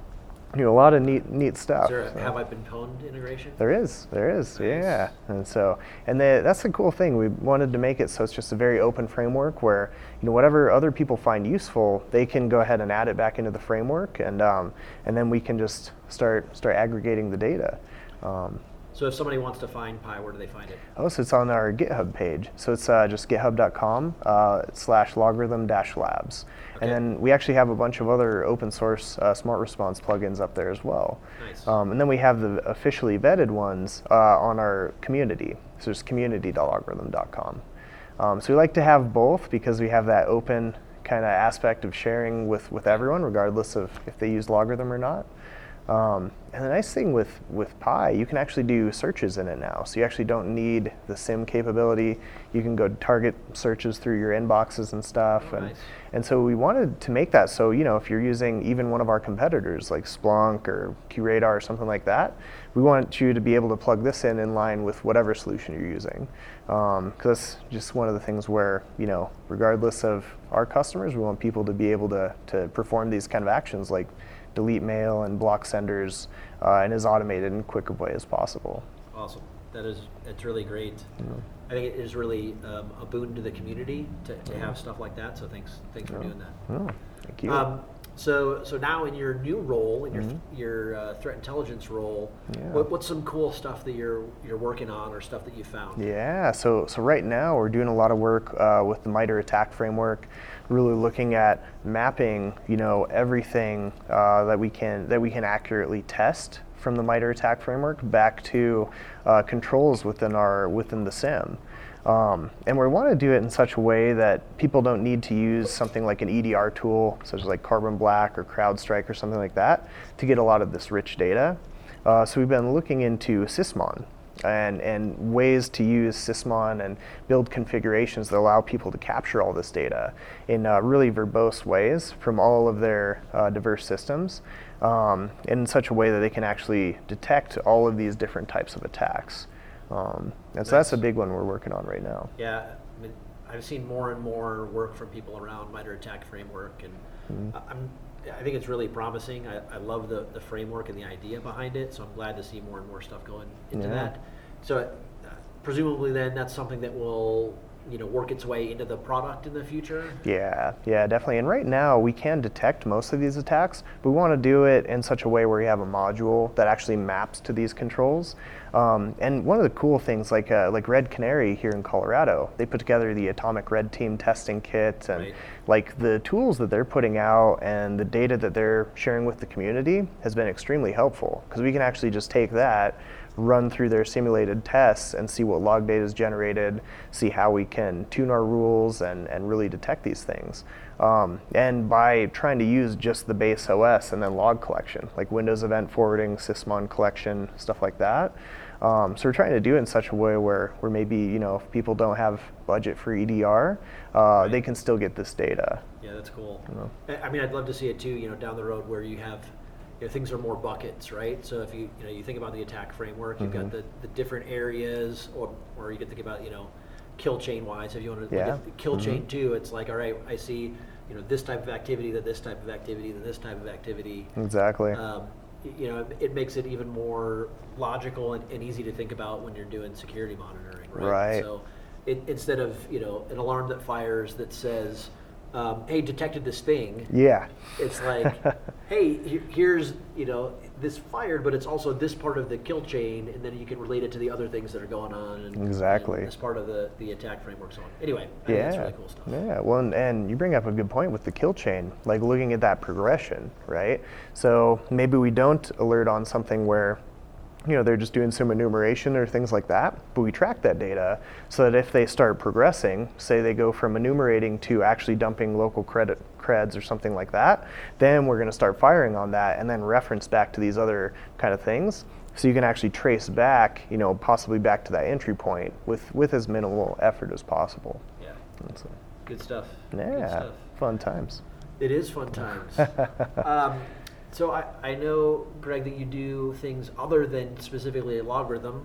you know, a lot of neat neat stuff. Is there a so. have I been pwned integration? There is, there is, yeah. And so, and the, that's the cool thing. We wanted to make it so it's just a very open framework where, you know, whatever other people find useful, they can go ahead and add it back into the framework, and um, and then we can just start start aggregating the data. Um, So if somebody wants to find PIE, where do they find it? Oh, so it's on our GitHub page. So it's uh, just github.com uh, slash logrhythm dash labs. Okay. And then we actually have a bunch of other open source uh, smart response plugins up there as well. Nice. Um, and then we have the officially vetted ones uh, on our community. So it's community.logrhythm.com. Um, so we like to have both because we have that open kind of aspect of sharing with, with everyone, regardless of if they use LogRhythm or not. Um, and the nice thing with, with PIE, you can actually do searches in it now. So you actually don't need the SIEM capability. You can go target searches through your inboxes and stuff. Oh, and, nice. and so we wanted to make that so, you know, if you're using even one of our competitors like Splunk or QRadar or something like that, we want you to be able to plug this in in line with whatever solution you're using. Because that's just one of the things where, you know, regardless of our customers, we want people to be able to, to perform these kind of actions like delete mail and block senders uh, in as automated and quick a way as possible. Awesome. That is, it's really great. I think it is really um, a boon to the community to, to have stuff like that. So thanks, thanks for doing that. Oh, thank you. Um, so, so now in your new role, in your your uh, threat intelligence role, Mm-hmm. Yeah. what, what's some cool stuff that you're you're working on or stuff that you found? Yeah, so so right now we're doing a lot of work uh, with the MITRE ATT&CK framework, really looking at mapping, you know, everything uh, that we can that we can accurately test from the MITRE ATT&CK framework back to uh, controls within our within the SIM. Um, and we want to do it in such a way that people don't need to use something like an EDR tool, such as like Carbon Black or CrowdStrike or something like that, to get a lot of this rich data. Uh, so we've been looking into Sysmon and, and ways to use Sysmon and build configurations that allow people to capture all this data in uh, really verbose ways from all of their uh, diverse systems um, in such a way that they can actually detect all of these different types of attacks. Um, and so that's a big one we're working on right now. Yeah, I mean, I've seen more and more work from people around MITRE ATT&CK framework, and Mm-hmm. I- I'm, I think it's really promising. I, I love the, the framework and the idea behind it, so I'm glad to see more and more stuff going into Yeah. that. So uh, presumably then that's something that will, you know, work its way into the product in the future? Yeah, yeah, definitely. And right now, we can detect most of these attacks, but we want to do it in such a way where we have a module that actually maps to these controls. Um, and one of the cool things, like uh, like Red Canary here in Colorado, they put together the Atomic Red Team testing kit, and Right. like the tools that they're putting out and the data that they're sharing with the community has been extremely helpful because we can actually just take that run through their simulated tests and see what log data is generated, see how we can tune our rules and, and really detect these things. Um, and by trying to use just the base OS and then log collection, like Windows event forwarding, Sysmon collection, stuff like that. Um, so we're trying to do it in such a way where, where maybe, you know, if people don't have budget for EDR, uh, they can still get this data. Yeah, that's cool. I I mean, I'd love to see it too. You know, down the road where you have, you know, things are more buckets, right? So if you you know you think about the attack framework, you've Mm-hmm. got the, the different areas, or or you can think about you know, kill chain wise. If you want to Yeah. look at kill chain too, it's like all right, I see you know this type of activity, then this type of activity, then this type of activity. Exactly. Um, you know, it, makes it even more logical and, and easy to think about when you're doing security monitoring, right? Right. So, it, instead of you know an alarm that fires that says, um, "Hey, detected this thing," yeah. it's like, "Hey, here's you know this fired, but it's also this part of the kill chain, and then you can relate it to the other things that are going on." And, Exactly. this part of the the attack framework. So on. Anyway, I think Yeah. that's really cool stuff. Yeah. Well, and, and you bring up a good point with the kill chain, like looking at that progression, right? So maybe we don't alert on something where, you know, they're just doing some enumeration or things like that, but we track that data so that if they start progressing, say they go from enumerating to actually dumping local credit creds or something like that, then we're going to start firing on that and then reference back to these other kind of things. So you can actually trace back, you know, possibly back to that entry point with, with as minimal effort as possible. Yeah, so- good stuff. Good yeah, stuff. fun times. It is fun times. um, so I, I know, Greg, that you do things other than specifically a LogRhythm.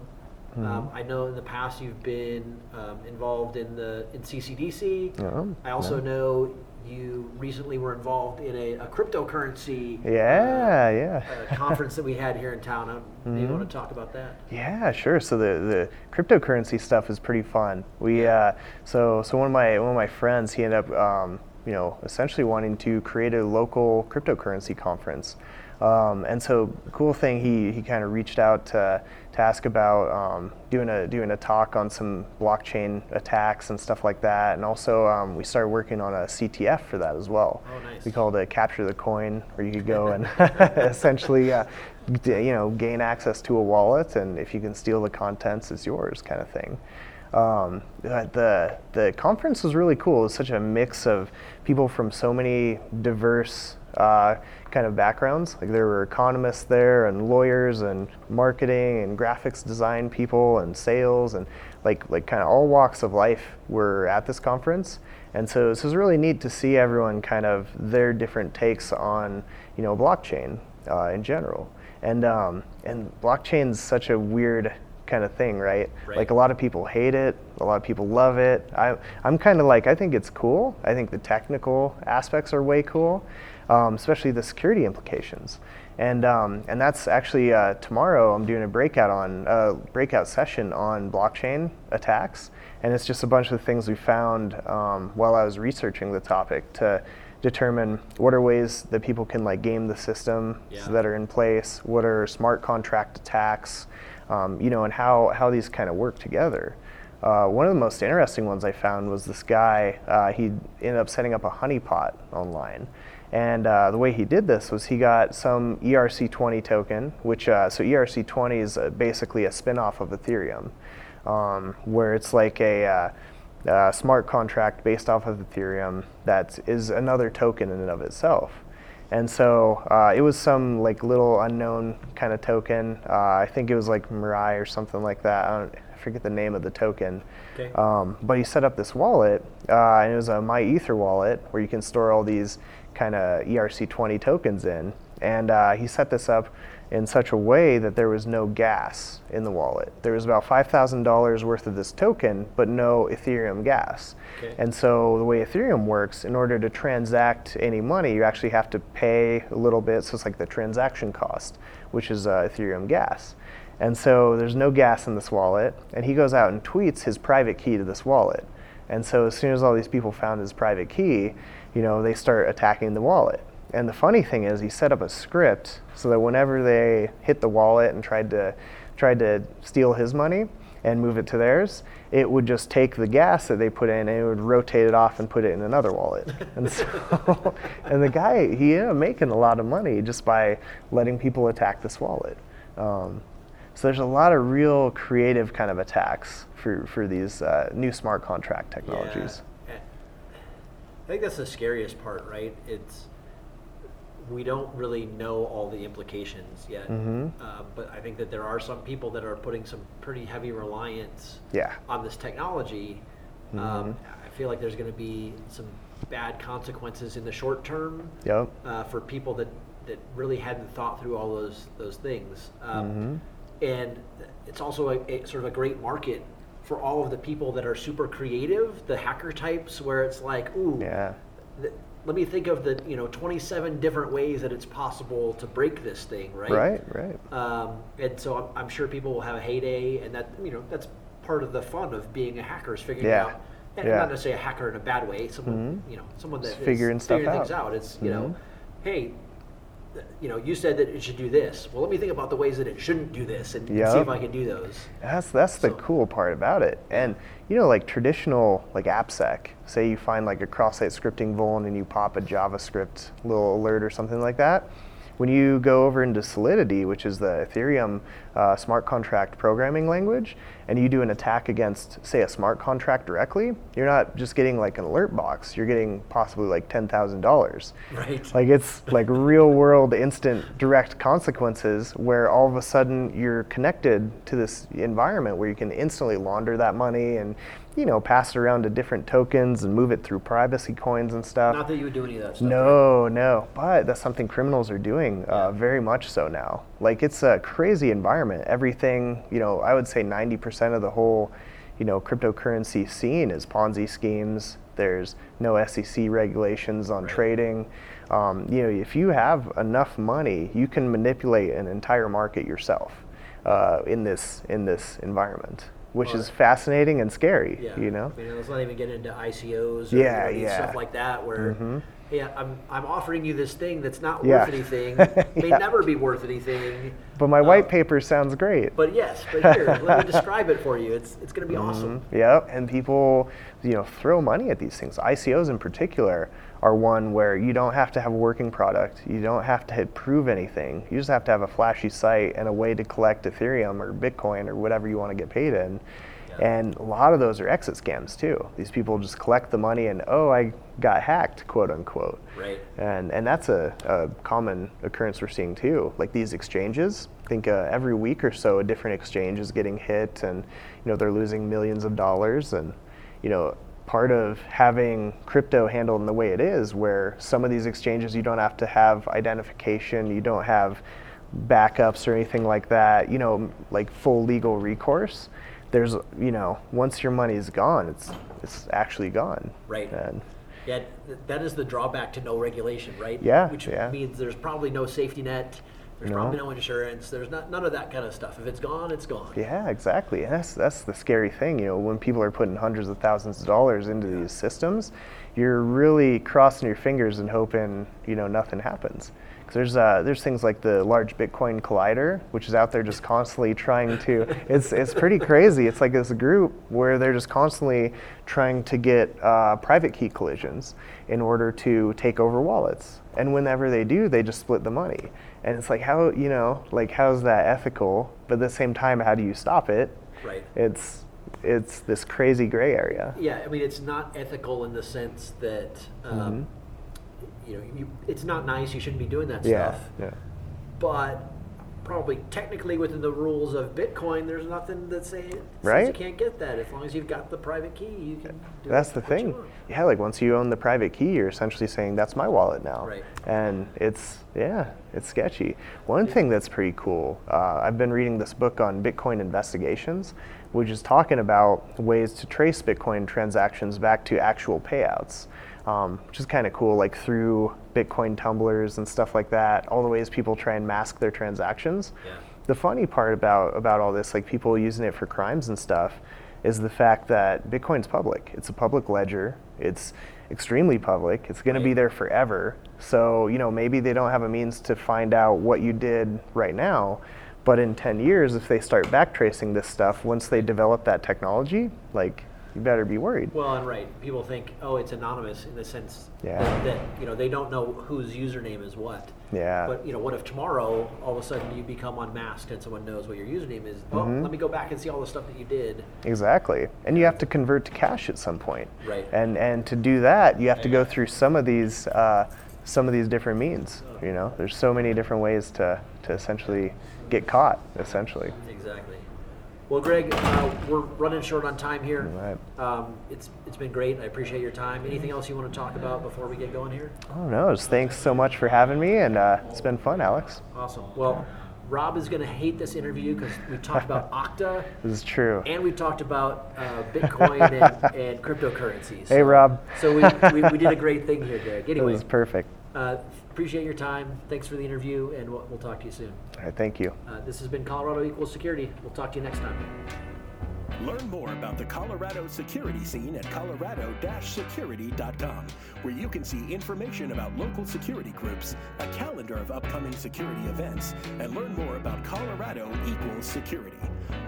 Mm-hmm. Um, I know in the past you've been um, involved in the in CCDC. Oh, I also yeah. know you recently were involved in a, a cryptocurrency Yeah, uh, yeah. uh, conference that we had here in town. Uh, Maybe you Mm-hmm. want to talk about that? Yeah, sure. So the, the cryptocurrency stuff is pretty fun. We uh, so so one of my one of my friends he ended up um, you know essentially wanting to create a local cryptocurrency conference. Um, and so, cool thing, he, he kind of reached out to, to ask about um, doing a doing a talk on some blockchain attacks and stuff like that. And also, um, we started working on a CTF for that as well. Oh, nice. We called it Capture the Coin, where you could go and essentially, uh, d- you know, gain access to a wallet, and if you can steal the contents, it's yours, kind of thing. Um, the the conference was really cool. It was such a mix of people from so many diverse uh, kind of backgrounds. Like there were economists there, and lawyers, and marketing, and graphics design people, and sales, and like like kind of all walks of life were at this conference. And so this was really neat to see everyone kind of their different takes on you know blockchain uh, in general. And um, and blockchain's such a weird kind of thing, right? Right. Like a lot of people hate it, a lot of people love it. I, I'm kind of like, I think it's cool. I think the technical aspects are way cool, um, especially the security implications. And, um, and that's actually uh, tomorrow. I'm doing a breakout on uh, breakout session on blockchain attacks, and it's just a bunch of things we found um, while I was researching the topic to determine what are ways that people can like game the system Yeah. that are in place, what are smart contract attacks, um, you know, and how, how these kind of work together. Uh, one of the most interesting ones I found was this guy. Uh, he ended up setting up a honeypot online, and uh, the way he did this was he got some ERC20 token, which uh, so ERC20 is uh, basically a spin-off of Ethereum, um, where it's like a uh, uh, smart contract based off of Ethereum that is another token in and of itself. And so uh, it was some like little unknown kind of token. Uh, I think it was like Mirai or something like that. I, don't, I forget the name of the token. Okay. Um, but he set up this wallet, uh, and it was a MyEther wallet where you can store all these kind of ERC20 tokens in. And uh, he set this up in such a way that there was no gas in the wallet. There was about $5,000 worth of this token, but no Ethereum gas. Okay. And so the way Ethereum works, in order to transact any money, you actually have to pay a little bit. So it's like the transaction cost, which is uh, Ethereum gas. And so there's no gas in this wallet. And he goes out and tweets his private key to this wallet. And so as soon as all these people found his private key, you know, they start attacking the wallet. And the funny thing is, he set up a script so that whenever they hit the wallet and tried to tried to steal his money and move it to theirs, it would just take the gas that they put in and it would rotate it off and put it in another wallet. and so, and the guy he ended up making a lot of money just by letting people attack this wallet. Um, so there's a lot of real creative kind of attacks for for these uh, new smart contract technologies. Yeah. I think that's the scariest part, right? It's we don't really know all the implications yet, Mhm. uh, but I think that there are some people that are putting some pretty heavy reliance Yeah. on this technology. Mm-hmm. Um, I feel like there's going to be some bad consequences in the short term Yep. uh, for people that, that really hadn't thought through all those those things. Um, Mm-hmm. And it's also a, a sort of a great market for all of the people that are super creative, the hacker types, where it's like, ooh, Yeah. Let me think of the you know 27 different ways that it's possible to break this thing, right? Right. Right. Um, and so I'm, I'm sure people will have a heyday, and that you know that's part of the fun of being a hacker is figuring Yeah. out, and Yeah. not necessarily a hacker in a bad way, someone you know someone that Just is figuring stuff figuring things out. out. It's you know, Mhm. hey, you know, you said that it should do this. Well, let me think about the ways that it shouldn't do this, and, and see if I can do those. That's that's the cool part about it. And you know, like traditional like AppSec, say you find like a cross-site scripting vuln and you pop a JavaScript little alert or something like that. When you go over into Solidity, which is the Ethereum uh, smart contract programming language, and you do an attack against, say, a smart contract directly, you're not just getting like an alert box. You're getting possibly like ten thousand dollars. Right. Like it's like real world instant direct consequences where all of a sudden you're connected to this environment where you can instantly launder that money and you know pass it around to different tokens and move it through privacy coins and stuff. Not that you would do any of that stuff. right? No, no, but that's something criminals are doing uh, very much so now. Like it's a crazy environment. Everything, you know, I would say 90% of the whole, you know, cryptocurrency scene is Ponzi schemes. There's no SEC regulations on trading. Um, you know, if you have enough money, you can manipulate an entire market yourself uh, in this in this environment, which Well, is fascinating and scary. Yeah. You know. I mean, let's not even get into ICOs or Yeah, you know, yeah. stuff like that where Mhm. Hey, I'm, I'm offering you this thing that's not worth Yeah. anything, may Yeah. never be worth anything. But my Uh, white paper sounds great. But yes, but here, let me describe it for you. It's, it's going to be awesome. Yep, and people, you know, throw money at these things. ICOs in particular are one where you don't have to have a working product. You don't have to prove anything. You just have to have a flashy site and a way to collect Ethereum or Bitcoin or whatever you want to get paid in. And a lot of those are exit scams too. These people just collect the money and oh, I got hacked, quote unquote. Right. And and that's a, a common occurrence we're seeing too. Like these exchanges, I think uh, every week or so, a different exchange is getting hit, and you know they're losing millions of dollars. And you know, part of having crypto handled in the way it is, where some of these exchanges you don't have to have identification, you don't have backups or anything like that. You know, like full legal recourse. There's you know, once your money is gone, it's it's actually gone. Right. And Yeah, that is the drawback to no regulation, right? Yeah, Which yeah. means there's probably no safety net. There's No. probably no insurance. There's not none of that kind of stuff. If it's gone, it's gone. Yeah, exactly. And that's that's the scary thing. You know, when people are putting hundreds of thousands of dollars into these systems, you're really crossing your fingers and hoping you know nothing happens. 'Cause there's uh, there's things like the Large Bitcoin Collider, which is out there just constantly trying to. It's it's pretty crazy. It's like this group where they're just constantly trying to get uh, private key collisions in order to take over wallets. And whenever they do, they just split the money. And it's like how you know like how's that ethical? But at the same time, how do you stop it? Right. It's it's this crazy gray area. Yeah, I mean, it's not ethical in the sense that, um, you know, you, it's not nice. You shouldn't be doing that. Yeah, stuff. yeah. But probably technically within the rules of Bitcoin, there's nothing that say says Right? you can't get that. As long as you've got the private key, you can. Do That's the thing. Yeah, like once you own the private key, you're essentially saying that's my wallet now. Right. And it's yeah, it's sketchy. One thing that's pretty cool. Uh, I've been reading this book on Bitcoin investigations, which is talking about ways to trace Bitcoin transactions back to actual payouts. Um, which is kind of cool, like through Bitcoin tumblers and stuff like that. All the ways people try and mask their transactions. Yeah. The funny part about about all this, like people using it for crimes and stuff, is the fact that Bitcoin's public. It's a public ledger. It's extremely public. It's going to be there forever. So you know maybe they don't have a means to find out what you did right now, but in 10 years, if they start backtracing this stuff, once they develop that technology, like you better be worried. Well, and right, people think, oh, it's anonymous in the sense Yeah. that, that you know they don't know whose username is what. Yeah. But you know, what if tomorrow all of a sudden you become unmasked and someone knows what your username is? Oh, Mm-hmm. let me go back and see all the stuff that you did. Exactly. And you have to convert to cash at some point. Right. And and to do that, you have to go through some of these uh, some of these different means. You know, there's so many different ways to to essentially get caught. Essentially. Exactly. Well, Greg, uh, we're running short on time here. Right. Um, it's it's been great. I appreciate your time. Anything else you want to talk about before we get going here? Oh no, just thanks so much for having me, and uh, it's been fun, Alex. Awesome. Well, Rob is going to hate this interview because we talked about Okta This is true. and we talked about uh, Bitcoin and, and cryptocurrencies. Hey, Rob. So we, we, we did a great thing here, Greg. This Anyway, is perfect. uh, appreciate your time. Thanks for the interview, and we'll, we'll talk to you soon. All right, thank you. Uh, this has been Colorado Equals Security. We'll talk to you next time. Learn more about the Colorado security scene at colorado-security.com, where you can see information about local security groups, a calendar of upcoming security events, and learn more about Colorado equals security.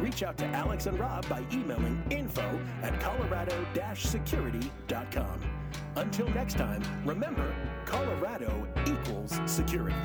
Reach out to Alex and Rob by emailing info at colorado-security.com. Until next time, remember, Colorado equals security.